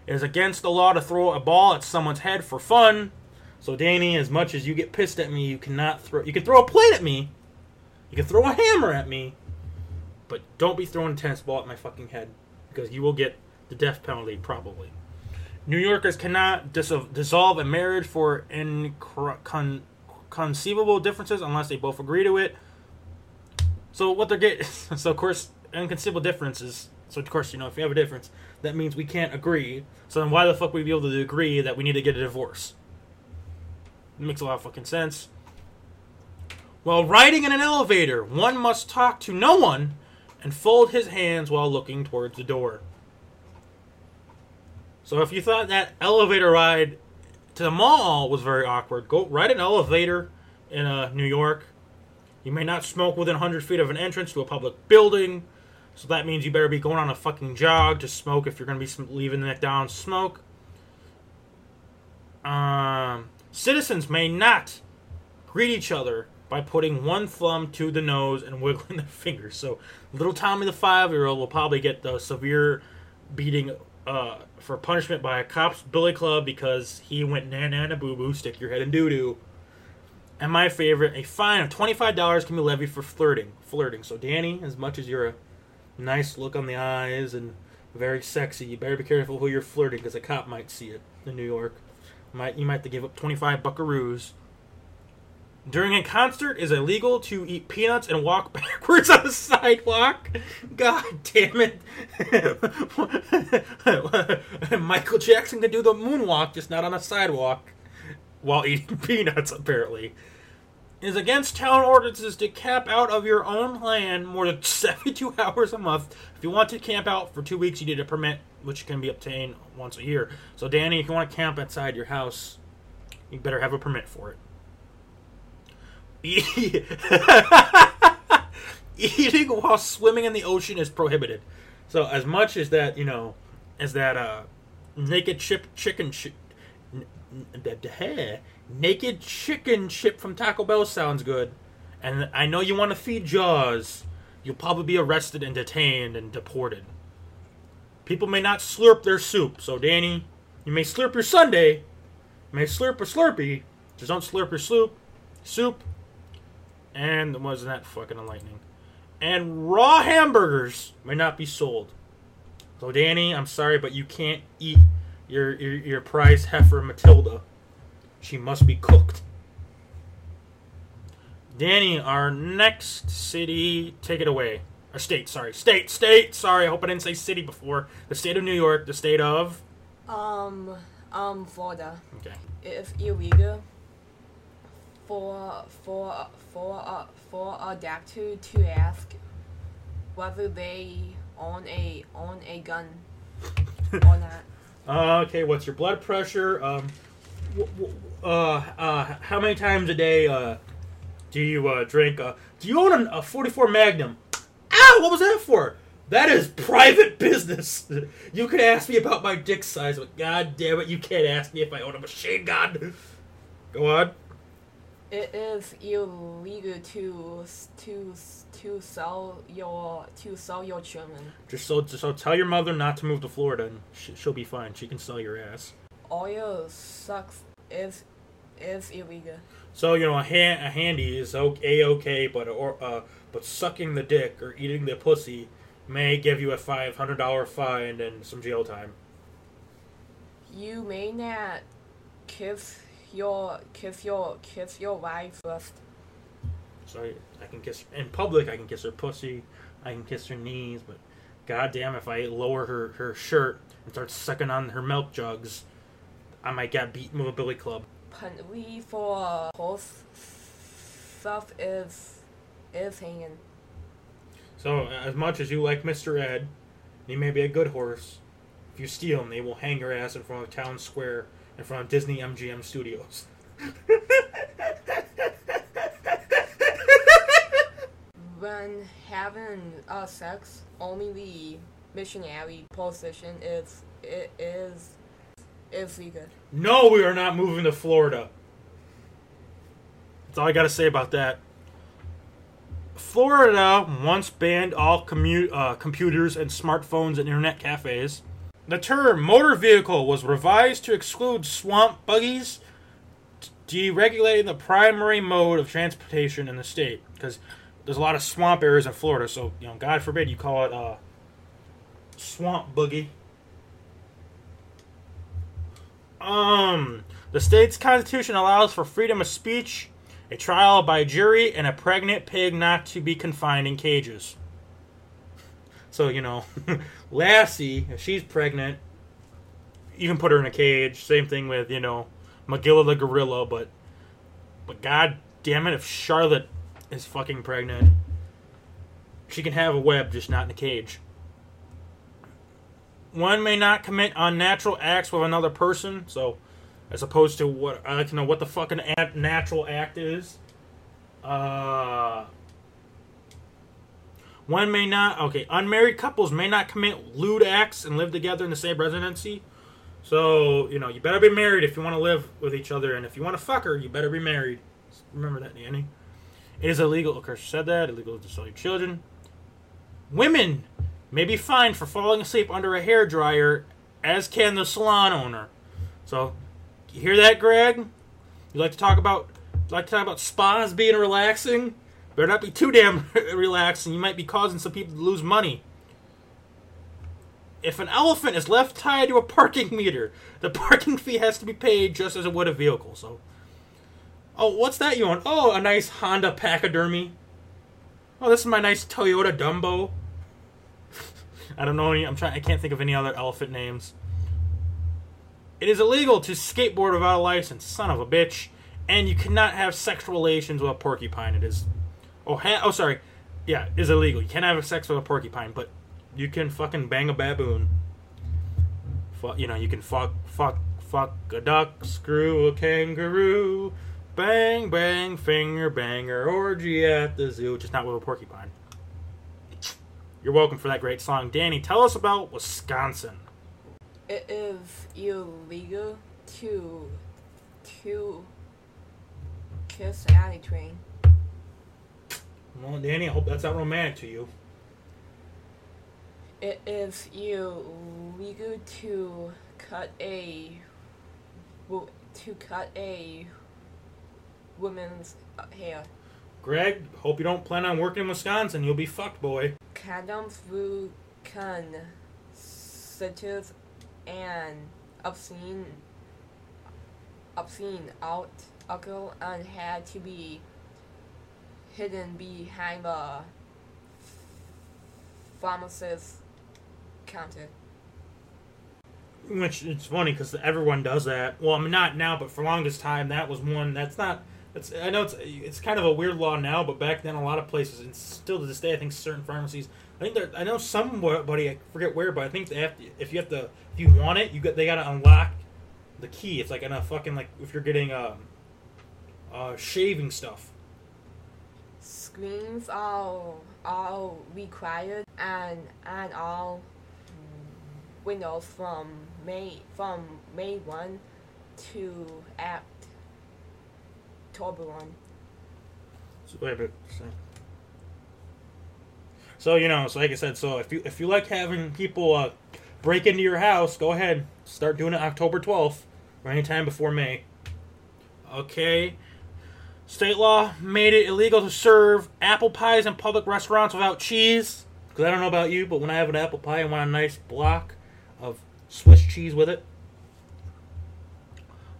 Speaker 4: It is against the law to throw a ball at someone's head for fun. So, Danny, as much as you get pissed at me, you cannot throw. You can throw a plate at me. You can throw a hammer at me. But don't be throwing a tennis ball at my fucking head because you will get the death penalty probably. New Yorkers cannot dis- dissolve a marriage for inconceivable differences unless they both agree to it. So what they're getting, so of course, inconceivable differences. So of course, you know, if you have a difference, that means we can't agree. So then why the fuck would we be able to agree that we need to get a divorce? It makes a lot of fucking sense. While riding in an elevator, one must talk to no one and fold his hands while looking towards the door. So if you thought that elevator ride to the mall was very awkward, go ride an elevator in uh, New York. You may not smoke within 100 feet of an entrance to a public building, so that means you better be going on a fucking jog to smoke if you're going to be leaving that down smoke. Um, citizens may not greet each other by putting one thumb to the nose and wiggling their fingers. So little Tommy the five-year-old will probably get the severe beating uh, for punishment by a cop's billy club because he went na na na boo boo, stick your head in doo doo. And my favorite, a fine of twenty five dollars can be levied for flirting. Flirting. So Danny, as much as you're a nice look on the eyes and very sexy, you better be careful who you're flirting because a cop might see it in New York. Might you might have to give up twenty five buckaroos. During a concert, is illegal to eat peanuts and walk backwards on the sidewalk. God damn it! Michael Jackson could do the moonwalk, just not on a sidewalk, while eating peanuts. Apparently, is against town ordinances to camp out of your own land more than seventy-two hours a month. If you want to camp out for two weeks, you need a permit, which can be obtained once a year. So, Danny, if you want to camp outside your house, you better have a permit for it. Eating while swimming in the ocean is prohibited. So as much as that, you know, as that uh, naked chip chicken naked chicken chip from Taco Bell sounds good, and I know you want to feed Jaws, you'll probably be arrested and detained and deported. People may not slurp their soup, so Danny, you may slurp your Sunday, you may slurp a Slurpee, just don't slurp your soup, soup, and wasn't that fucking enlightening? And raw hamburgers may not be sold. So Danny, I'm sorry, but you can't eat your your, your prize heifer Matilda. She must be cooked. Danny, our next city, take it away. Or state, sorry, state, state. Sorry, I hope I didn't say city before. The state of New York, the state of.
Speaker 5: Um, um, Florida.
Speaker 4: Okay.
Speaker 5: It's illegal for for for uh, for a doctor to ask whether they own a own a gun or not.
Speaker 4: Uh, okay, what's your blood pressure? Um, w- w- uh, uh, how many times a day uh, do you uh, drink? Uh, do you own a, a 44 Magnum? Ow! What was that for? That is private business. You could ask me about my dick size, but god damn it, you can't ask me if I own a machine gun. Go on.
Speaker 5: It is illegal to to to sell your to sell your children.
Speaker 4: Just so, just so tell your mother not to move to Florida, and sh- she'll be fine. She can sell your ass.
Speaker 5: Oil sucks is is illegal.
Speaker 4: So you know, a, hand, a handy is okay, okay, but or uh, but sucking the dick or eating the pussy may give you a five hundred dollar fine and some jail time.
Speaker 5: You may not kiss your kiss your kiss your wife first.
Speaker 4: Sorry, I, can kiss in public. I can kiss her pussy. I can kiss her knees. But goddamn, if I lower her her shirt and start sucking on her milk jugs, I might get beaten with a billy club.
Speaker 5: Penalty for horse stuff is is hanging.
Speaker 4: So as much as you like Mr. Ed, he may be a good horse. If you steal him, they will hang your ass in front of town square in front of Disney MGM Studios.
Speaker 5: when having uh, sex, only the missionary position is it is is legal.
Speaker 4: No, we are not moving to Florida. That's all I got to say about that. Florida once banned all commu- uh, computers and smartphones and internet cafes. The term motor vehicle was revised to exclude swamp buggies, deregulating the primary mode of transportation in the state. Because there's a lot of swamp areas in Florida, so you know, God forbid you call it a swamp buggy. Um, the state's constitution allows for freedom of speech, a trial by jury, and a pregnant pig not to be confined in cages. So, you know, Lassie, if she's pregnant, can put her in a cage. Same thing with, you know, Magilla the gorilla, but but god damn it, if Charlotte is fucking pregnant, she can have a web, just not in a cage. One may not commit unnatural acts with another person, so as opposed to what I like to know what the fucking natural act is. Uh, one may not. Okay, unmarried couples may not commit lewd acts and live together in the same residency. So you know, you better be married if you want to live with each other, and if you want to fuck her, you better be married. Remember that, Danny. It is illegal. Of course, you said that illegal to sell your children. Women may be fined for falling asleep under a hair dryer, as can the salon owner. So, you hear that, Greg? You like to talk about like to talk about spas being relaxing? Better not be too damn relaxed, and You might be causing some people to lose money. If an elephant is left tied to a parking meter, the parking fee has to be paid just as it would a vehicle. So, oh, what's that you want? Oh, a nice Honda pachydermy. Oh, this is my nice Toyota Dumbo. I don't know any. I'm trying. I can't think of any other elephant names. It is illegal to skateboard without a license, son of a bitch, and you cannot have sexual relations with a porcupine. It is. Oh, ha- oh, sorry. Yeah, is illegal. You can't have sex with a porcupine, but you can fucking bang a baboon. Fuck, you know, you can fuck, fuck, fuck a duck, screw a kangaroo, bang, bang, finger banger, orgy at the zoo. Just not with a porcupine. You're welcome for that great song, Danny. Tell us about Wisconsin.
Speaker 5: It is illegal to to kiss any train.
Speaker 4: Well, Danny, I hope that's not romantic to you.
Speaker 5: It is illegal to cut a to cut a woman's uh, hair.
Speaker 4: Greg, hope you don't plan on working in Wisconsin. You'll be fucked, boy.
Speaker 5: Condoms will constitute an obscene obscene out alcohol and had to be hidden behind the pharmacist counter.
Speaker 4: Which it's funny because everyone does that. Well, I mean, not now, but for longest time, that was one. That's not. That's I know it's it's kind of a weird law now, but back then, a lot of places, and still to this day, I think certain pharmacies. I think. I know somebody. I forget where, but I think they have to, if you have to, if you want it, you got they got to unlock the key. It's like in a fucking like if you're getting um, uh, shaving stuff.
Speaker 5: Screens are all required and and all windows from May from May one to Act October one.
Speaker 4: So, wait a minute, so- So you know, so like I said, so if you if you like having people uh, break into your house, go ahead, start doing it October twelfth or anytime before May. Okay. State law made it illegal to serve apple pies in public restaurants without cheese. Because I don't know about you, but when I have an apple pie, I want a nice block of Swiss cheese with it.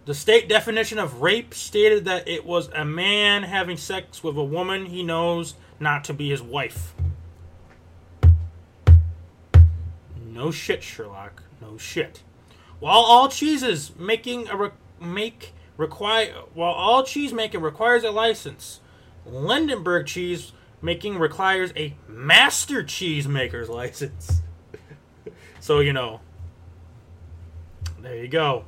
Speaker 4: The state definition of rape stated that it was a man having sex with a woman he knows not to be his wife. No shit, Sherlock. No shit. While all cheeses making a re- make require while all cheese making requires a license, Limburger cheese making requires a master cheesemaker's license. so you know. There you go.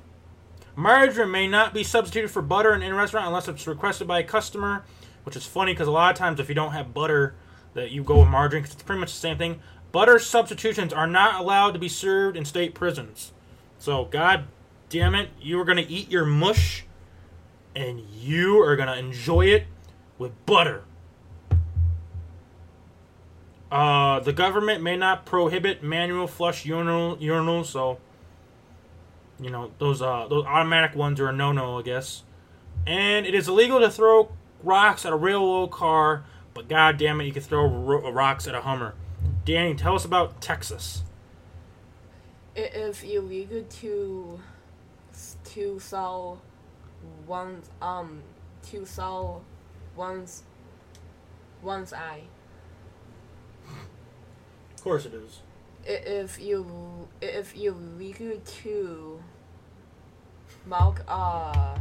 Speaker 4: Margarine may not be substituted for butter in a restaurant unless it's requested by a customer, which is funny because a lot of times if you don't have butter, that you go with margarine 'cause it's pretty much the same thing. Butter substitutions are not allowed to be served in state prisons. So, god damn it, you are going to eat your mush and you are to enjoy it with butter. Uh, the government may not prohibit manual flush urinal, urinals, so you know those uh those automatic ones are a no-no, I guess. And it is illegal to throw rocks at a railroad car, but god damn it, you can throw ro- rocks at a Hummer. Danny, tell us about Texas.
Speaker 5: It is illegal to to sell one's um two sell one's one's eye.
Speaker 4: Of course it is.
Speaker 5: If you it is illegal to milk uh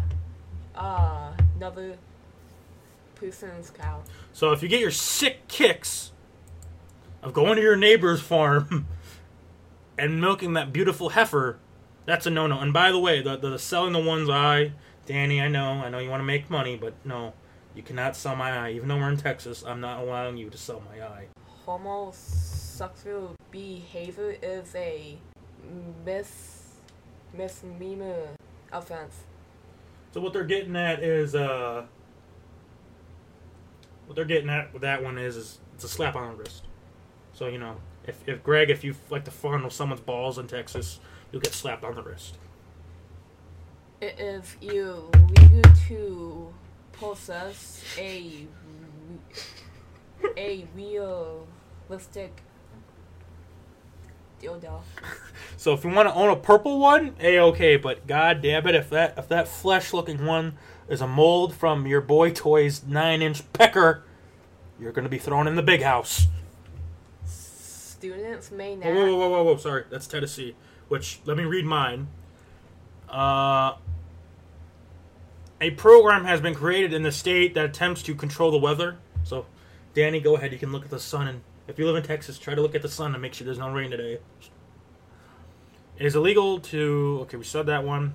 Speaker 5: uh another person's cow.
Speaker 4: So if you get your sick kicks of going to your neighbor's farm and milking that beautiful heifer, that's a no-no. And by the way, the, the selling the one's eye, Danny, I know, I know you want to make money, but no, you cannot sell my eye. Even though we're in Texas, I'm not allowing you to sell my eye.
Speaker 5: Homosexual behavior is a mis misdemeanor offense.
Speaker 4: So what they're getting at is uh what they're getting at with that one is is it's a slap on the wrist. So you know, if if Greg, if you like to fondle someone's balls in Texas, you'll get slapped on the wrist.
Speaker 5: It is illegal to possess a a realistic dildo.
Speaker 4: So if you want to own a purple one, a okay. But god damn it, if that if that flesh looking one is a mold from your boy toy's nine inch pecker, you're gonna be thrown in the big house.
Speaker 5: Students may
Speaker 4: not. Whoa,
Speaker 5: whoa,
Speaker 4: whoa, whoa, whoa! Sorry, that's Tennessee. Which let me read mine. Uh, a program has been created in the state that attempts to control the weather. So, Danny, go ahead. You can look at the sun, and if you live in Texas, try to look at the sun and make sure there's no rain today. It is illegal to. Okay, we said that one.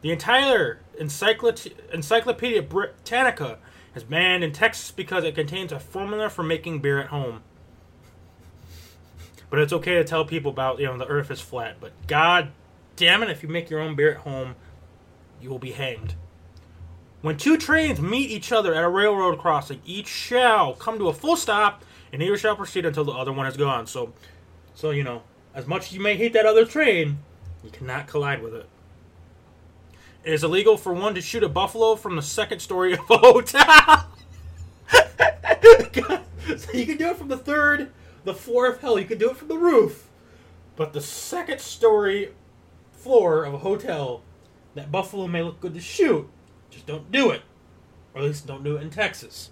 Speaker 4: The entire Encyclop- Encyclopedia Britannica is banned in Texas because it contains a formula for making beer at home. But it's okay to tell people about, you know, the earth is flat. But god damn it, if you make your own beer at home, you will be hanged. When two trains meet each other at a railroad crossing, each shall come to a full stop, and neither shall proceed until the other one is gone. So, so you know, as much as you may hate that other train, you cannot collide with it. It is illegal for one to shoot a buffalo from the second story of a hotel. so you can do it from the third, the fourth, hell, you can do it from the roof. But the second story floor of a hotel, that buffalo may look good to shoot. Just don't do it. Or at least don't do it in Texas.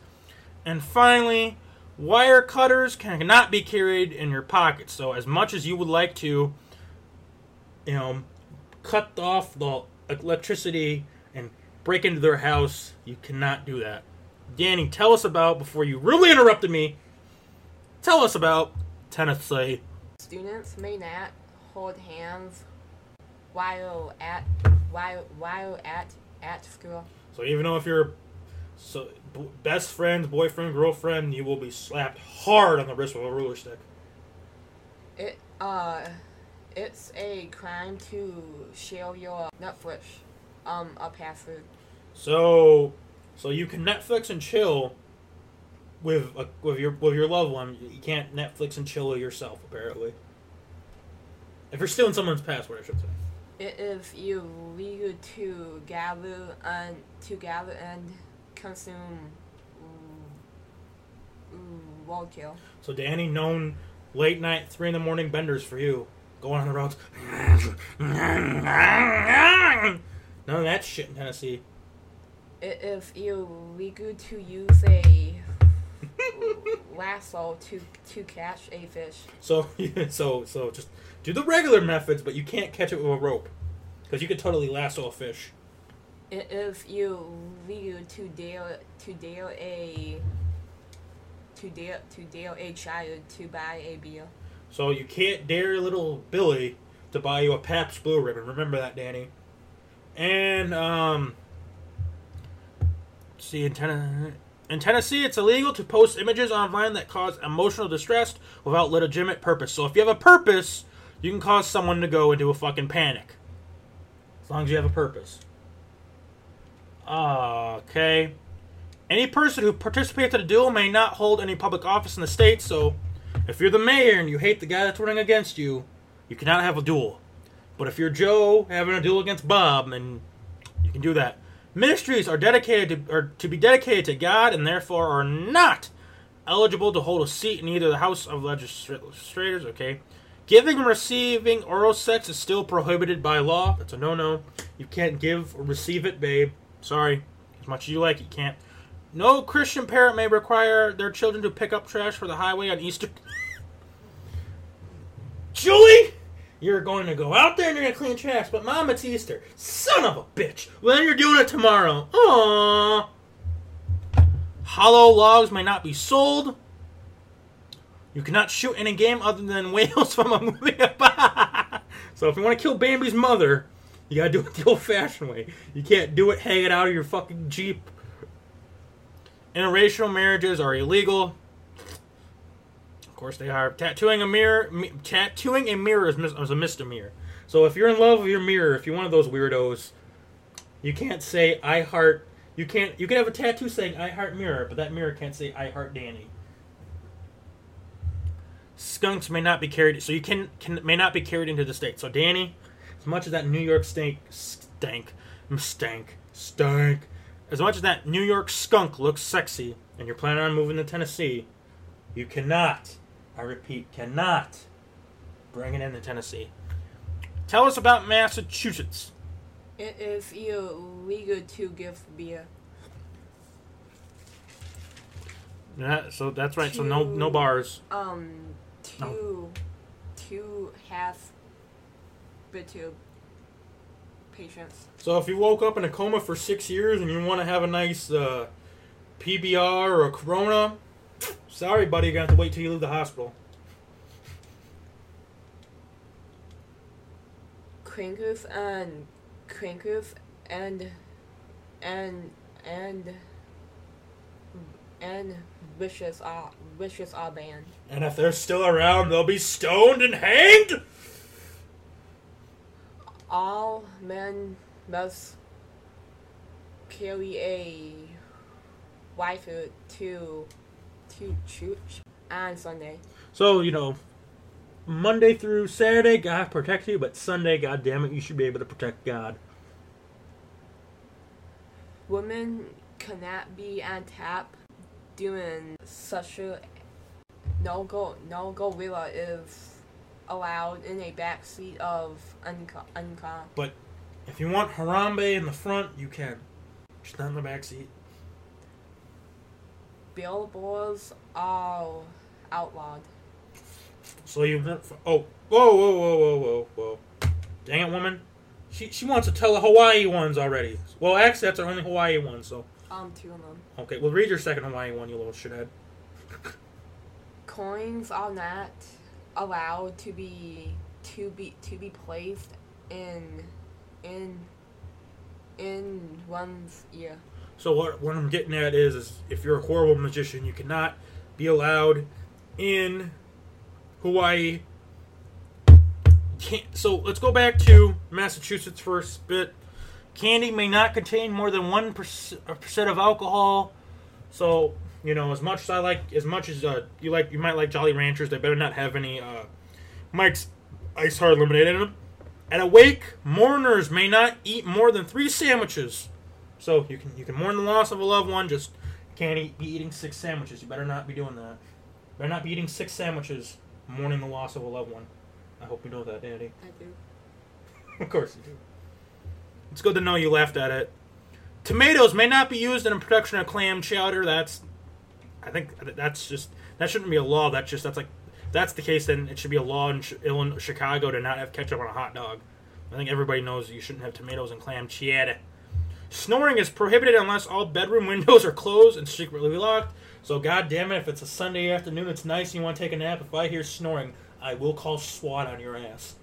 Speaker 4: And finally, wire cutters cannot be carried in your pocket. So as much as you would like to, you know, cut off the electricity and break into their house, you cannot do that. Danny, tell us about before you really interrupted me. Tell us about Tennessee.
Speaker 5: Students may not hold hands while at while while at at school.
Speaker 4: So even though if you're so b- best friend, boyfriend, girlfriend, you will be slapped hard on the wrist with a ruler stick.
Speaker 5: It uh, it's a crime to share your Netflix um a password.
Speaker 4: So, so you can Netflix and chill with a, with your with your loved one. You can't Netflix and chill yourself, apparently. If you're stealing someone's password, I should say.
Speaker 5: It is illegal to gather and to gather and consume mm, mm.
Speaker 4: So Danny, known late night, three in the morning benders for you, going on the roads. None of that shit in Tennessee.
Speaker 5: It is illegal to use a lasso to to catch a fish.
Speaker 4: So, so, so just do the regular methods, but you can't catch it with a rope because you could totally lasso a fish.
Speaker 5: It is illegal to dare to dare a to dare to dare a child to buy a beer.
Speaker 4: So you can't dare little Billy to buy you a Pabst Blue Ribbon. Remember that, Danny. And um, see in Ten- In Tennessee, it's illegal to post images online that cause emotional distress without legitimate purpose. So if you have a purpose, you can cause someone to go into a fucking panic. As long as you have a purpose. Okay. Any person who participates in a duel may not hold any public office in the state, so if you're the mayor and you hate the guy that's running against you, you cannot have a duel. But if you're Joe having a duel against Bob, then you can do that. Ministries are dedicated to, are to be dedicated to God and therefore are not eligible to hold a seat in either the House of Legislators, okay? Giving and receiving oral sex is still prohibited by law. That's a no-no. You can't give or receive it, babe. Sorry. As much as you like, you can't. No Christian parent may require their children to pick up trash for the highway on Easter. Julie, you're going to go out there and you're going to clean trash, but Mom, it's Easter. Son of a bitch. Well, you're doing it tomorrow. Aww. Hollow logs may not be sold. You cannot shoot any game other than whales from a movie. so if you want to kill Bambi's mother, you gotta do it the old-fashioned way. You can't do it hanging out of your fucking jeep. Interracial marriages are illegal. Course they are. Tattooing a mirror, mi- tattooing a mirror is, mis- is a misdemeanor. So if you're in love with your mirror, if you're one of those weirdos, you can't say "I heart." You can't. You can have a tattoo saying "I heart mirror," but that mirror can't say "I heart Danny." Skunks may not be carried, so you can, can may not be carried into the state. So Danny, as much as that New York stank, stank, stank, stank, as much as that New York skunk looks sexy, and you're planning on moving to Tennessee, you cannot, I repeat, cannot bring it into Tennessee. Tell us about Massachusetts.
Speaker 5: It is illegal to give beer.
Speaker 4: Yeah, so that's right. So no no bars.
Speaker 5: Um, two, two half bitter patients.
Speaker 4: So if you woke up in a coma for six years and you want to have a nice uh, PBR or a Corona, sorry, buddy, you're gonna have to wait till you leave the hospital.
Speaker 5: Crinkles and crinkles and and and and wishes are wishes are banned.
Speaker 4: And if they're still around, they'll be stoned and hanged.
Speaker 5: All men must carry a rifle to to church on Sunday.
Speaker 4: So you know, Monday through Saturday, God protects you, but Sunday, God damn it, you should be able to protect God.
Speaker 5: Women cannot be on tap doing such a no go no go. gorilla is allowed in a back seat of unca unca.
Speaker 4: But if you want Harambe in the front, you can. Just not in the back seat.
Speaker 5: Billboards are outlawed.
Speaker 4: So you went. oh whoa whoa whoa whoa whoa whoa, dang it, woman. She she wants to tell the Hawaii ones already. Well, actually, that's our only Hawaii one. So
Speaker 5: Um, two of them.
Speaker 4: okay, well read your second Hawaii one, you little shithead.
Speaker 5: Coins are not allowed to be to be to be placed in in in one's ear.
Speaker 4: So what what I'm getting at is, is if you're a horrible magician, you cannot be allowed in Hawaii. Can't, so let's go back to Massachusetts first bit. Candy may not contain more than one percent of alcohol. So you know, as much as I like, as much as uh, you like, you might like Jolly Ranchers. They better not have any uh, Mike's Ice Hard Lemonade in them. At a wake, mourners may not eat more than three sandwiches. So you can you can mourn the loss of a loved one. Just can't eat, be eating six sandwiches. You better not be doing that. Better not be eating six sandwiches mourning the loss of a loved one. I hope you know that, Danny.
Speaker 5: I do.
Speaker 4: of course you do. It's good to know you laughed at it. Tomatoes may not be used in the production of clam chowder. That's, I think that's just that shouldn't be a law. That's just that's like that's the case. Then it should be a law in Illinois, Chicago to not have ketchup on a hot dog. I think everybody knows you shouldn't have tomatoes and clam chowder. Snoring is prohibited unless all bedroom windows are closed and secretly locked. So, god damn it, if it's a Sunday afternoon, it's nice and you want to take a nap. If I hear snoring, I will call SWAT on your ass.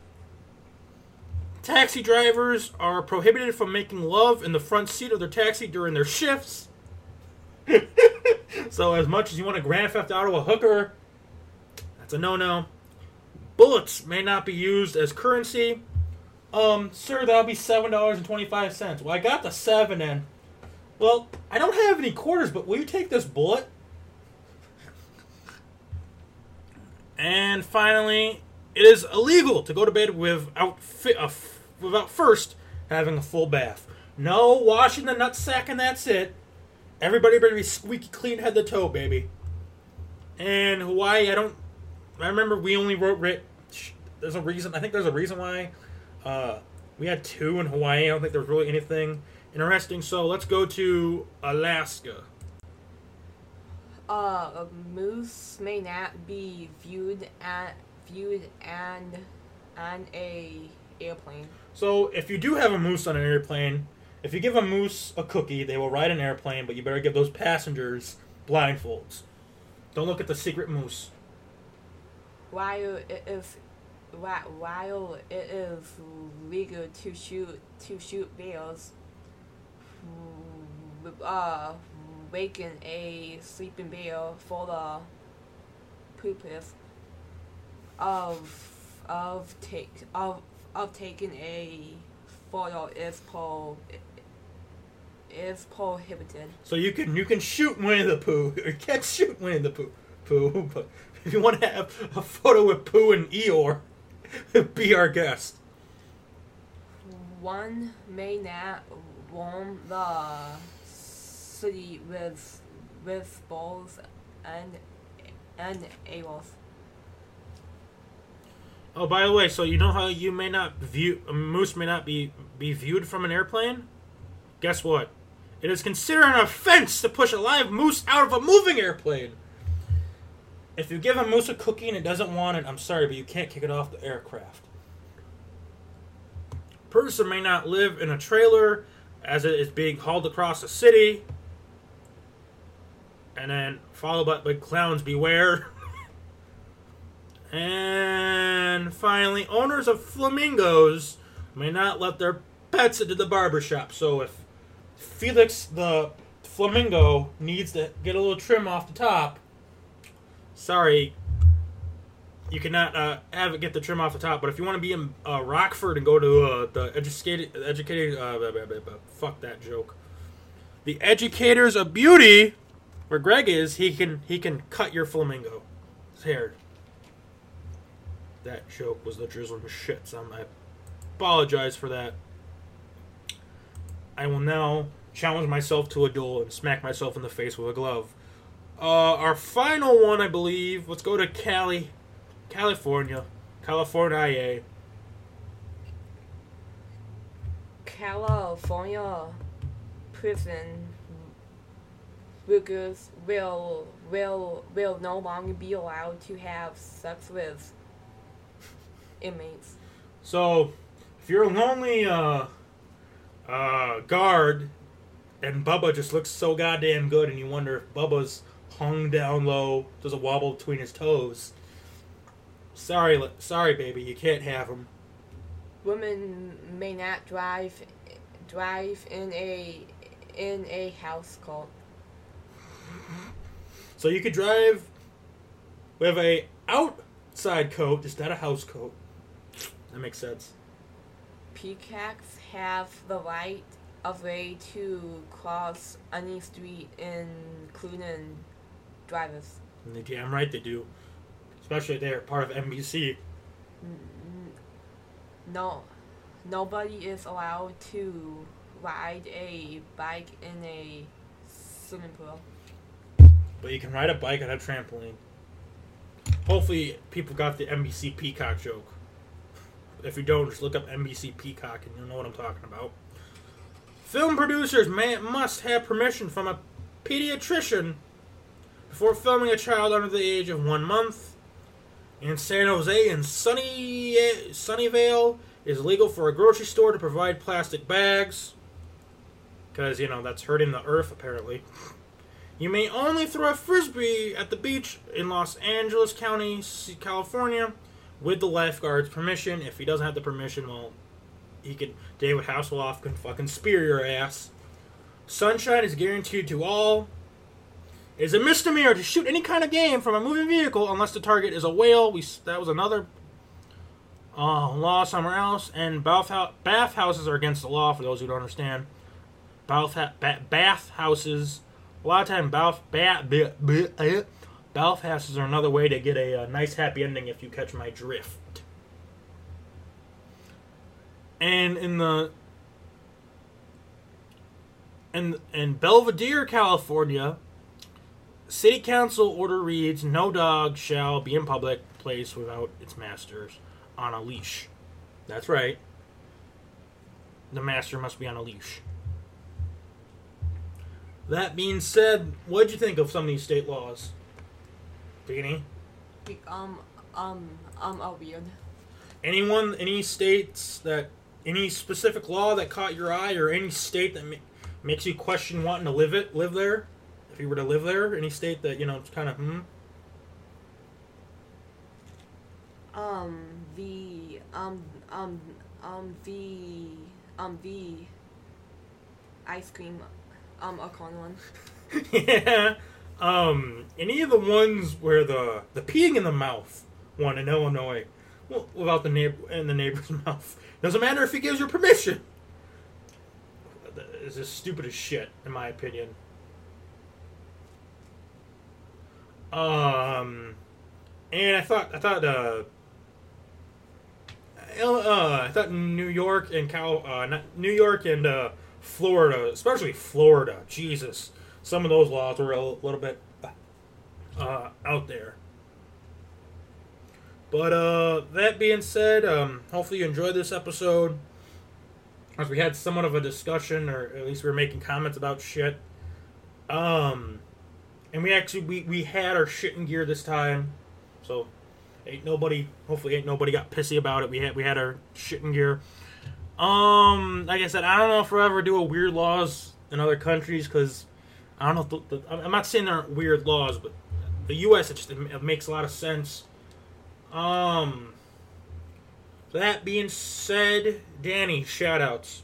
Speaker 4: Taxi drivers are prohibited from making love in the front seat of their taxi during their shifts. So as much as you want to Grand Theft Auto a hooker, that's a no-no. Bullets may not be used as currency. Um, sir, that'll be seven dollars and twenty-five cents. Well, I got the seven and well, I don't have any quarters, but will you take this bullet? And finally, it is illegal to go to bed without fi- uh, f- without first having a full bath. No washing the nutsack and that's it. Everybody better be squeaky clean head to toe, baby. And Hawaii, I don't. I remember we only wrote. Writ, there's a reason. I think there's a reason why. Uh, we had two in Hawaii. I don't think there was really anything interesting. So let's go to Alaska.
Speaker 5: Uh, a moose may not be viewed at viewed and on a airplane.
Speaker 4: So if you do have a moose on an airplane, if you give a moose a cookie, they will ride an airplane, but you better give those passengers blindfolds. Don't look at the secret moose.
Speaker 5: Is whi- while it is legal to shoot to shoot bears, uh, waking a sleeping bear for the purpose of of take of of taking a photo is pro is prohibited.
Speaker 4: So you can you can shoot Winnie the Pooh, or you can't shoot Winnie the Pooh, Pooh. But if you want to have a photo with Pooh and Eeyore, be our guest.
Speaker 5: One may not roam the city with with balls and and arrows.
Speaker 4: Oh, by the way, so you know how you may not view a moose may not be be viewed from an airplane? Guess what? It is considered an offense to push a live moose out of a moving airplane. If you give a moose a cookie and it doesn't want it, I'm sorry, but you can't kick it off the aircraft. Person may not live in a trailer as it is being hauled across a city. And then followed by, by clowns beware. And finally, owners of flamingos may not let their pets into the barber shop. So if Felix the flamingo needs to get a little trim off the top, sorry, you cannot uh, have get the trim off the top. But if you want to be in uh, Rockford and go to uh, the educated, educated, uh, blah, blah, blah, fuck that joke. The educators of beauty, where Greg is, he can he can cut your flamingo. Hair that joke was the drizzling shit. So I apologize for that. I will now challenge myself to a duel and smack myself in the face with a glove. Uh, our final one, I believe. Let's go to Cali, California, California.
Speaker 5: California prison workers will will will no longer be allowed to have sex with inmates.
Speaker 4: So, if you're a lonely uh, uh, guard and Bubba just looks so goddamn good, and you wonder if Bubba's hung down low, does a wobble between his toes. Sorry, sorry, baby, you can't have him.
Speaker 5: Women may not drive drive in a in a house cult.
Speaker 4: So you could drive with a outside coat, just not a house coat. That makes sense.
Speaker 5: Peacocks have the right of way to cross any street, in including drivers.
Speaker 4: And they damn right they do. Especially if they're part of NBC. Mm-hmm.
Speaker 5: No, nobody is allowed to ride a bike in a swimming pool.
Speaker 4: But you can ride a bike on a trampoline. Hopefully, people got the NBC Peacock joke. If you don't, just look up NBC Peacock and you'll know what I'm talking about. Film producers may, must have permission from a pediatrician before filming a child under the age of one month. In San Jose and Sunny, Sunnyvale, is legal for a grocery store to provide plastic bags. Because, you know, that's hurting the earth, apparently. You may only throw a frisbee at the beach in Los Angeles County, California, with the lifeguard's permission. If he doesn't have the permission, well, he could. David Hasselhoff can fucking spear your ass. Sunshine is guaranteed to all. Is a misdemeanor to shoot any kind of game from a moving vehicle unless the target is a whale. We that was another uh, law somewhere else. And bath bathhouses are against the law for those who don't understand. Bath ba- bathhouses. A lot of time bath ba- ba- ba- eh, bathhouses are another way to get a, uh nice happy ending if you catch my drift. And in the in in Belvedere, California, City Council order reads: No dog shall be in public place without its masters on a leash. That's right. The master must be on a leash. That being said, what'd you think of some of these state laws? Beanie?
Speaker 5: Be- Um, um, um, oh, weird.
Speaker 4: Anyone, any states that, any specific law that caught your eye, or any state that ma- makes you question wanting to live it, live there? If you were to live there, any state that you know, it's kind of hmm.
Speaker 5: Um, the, um, um, um, the, um, the ice cream, um, a corn one.
Speaker 4: yeah. Um, any of the ones where the the peeing in the mouth one in Illinois, well, without the neighbor in the neighbor's mouth, doesn't matter if he gives you permission. Is as stupid as shit, in my opinion. Um, and I thought I thought uh, uh I thought New York and Cal uh New York and uh Florida, especially Florida, Jesus, some of those laws were a little bit uh out there. But uh that being said, um hopefully you enjoyed this episode. As we had somewhat of a discussion, or at least we were making comments about shit. Um, and we actually we, we had our shit in gear this time, so ain't nobody. Hopefully, ain't nobody got pissy about it. We had we had our shit in gear. Um, like I said, I don't know if we'll ever do a weird laws in other countries because I don't know. The, the, I'm not saying there aren't weird laws, but the U.S. it just it makes a lot of sense. Um. That being said, Danny, shoutouts.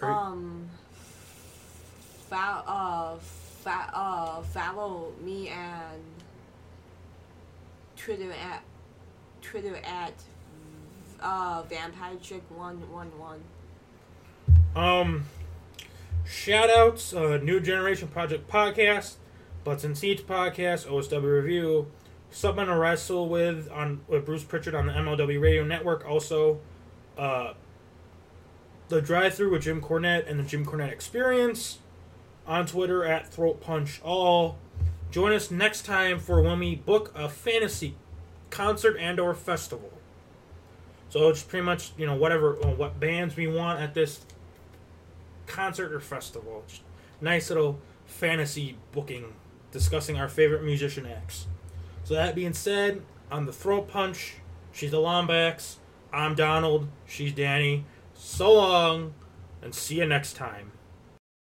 Speaker 4: Or-
Speaker 5: Um, fo- uh, fo- uh, follow me and Twitter at Twitter at uh vampire chick one one one.
Speaker 4: Um, shout outs, uh, New Generation Project Podcast, Butts and Seats Podcast, OSW Review, Something to Wrestle with on with Bruce Prichard on the MLW Radio Network. Also, uh, the Drive Through with Jim Cornette and the Jim Cornette Experience on Twitter at Throat Punch All. Join us next time for when we book a fantasy concert and or festival. So it's pretty much you know whatever uh, what bands we want at this concert or festival. Just nice little fantasy booking discussing our favorite musician acts. So that being said, on the throat punch, she's the Lombax. I'm Donald. She's Danny. So long, and see you next time.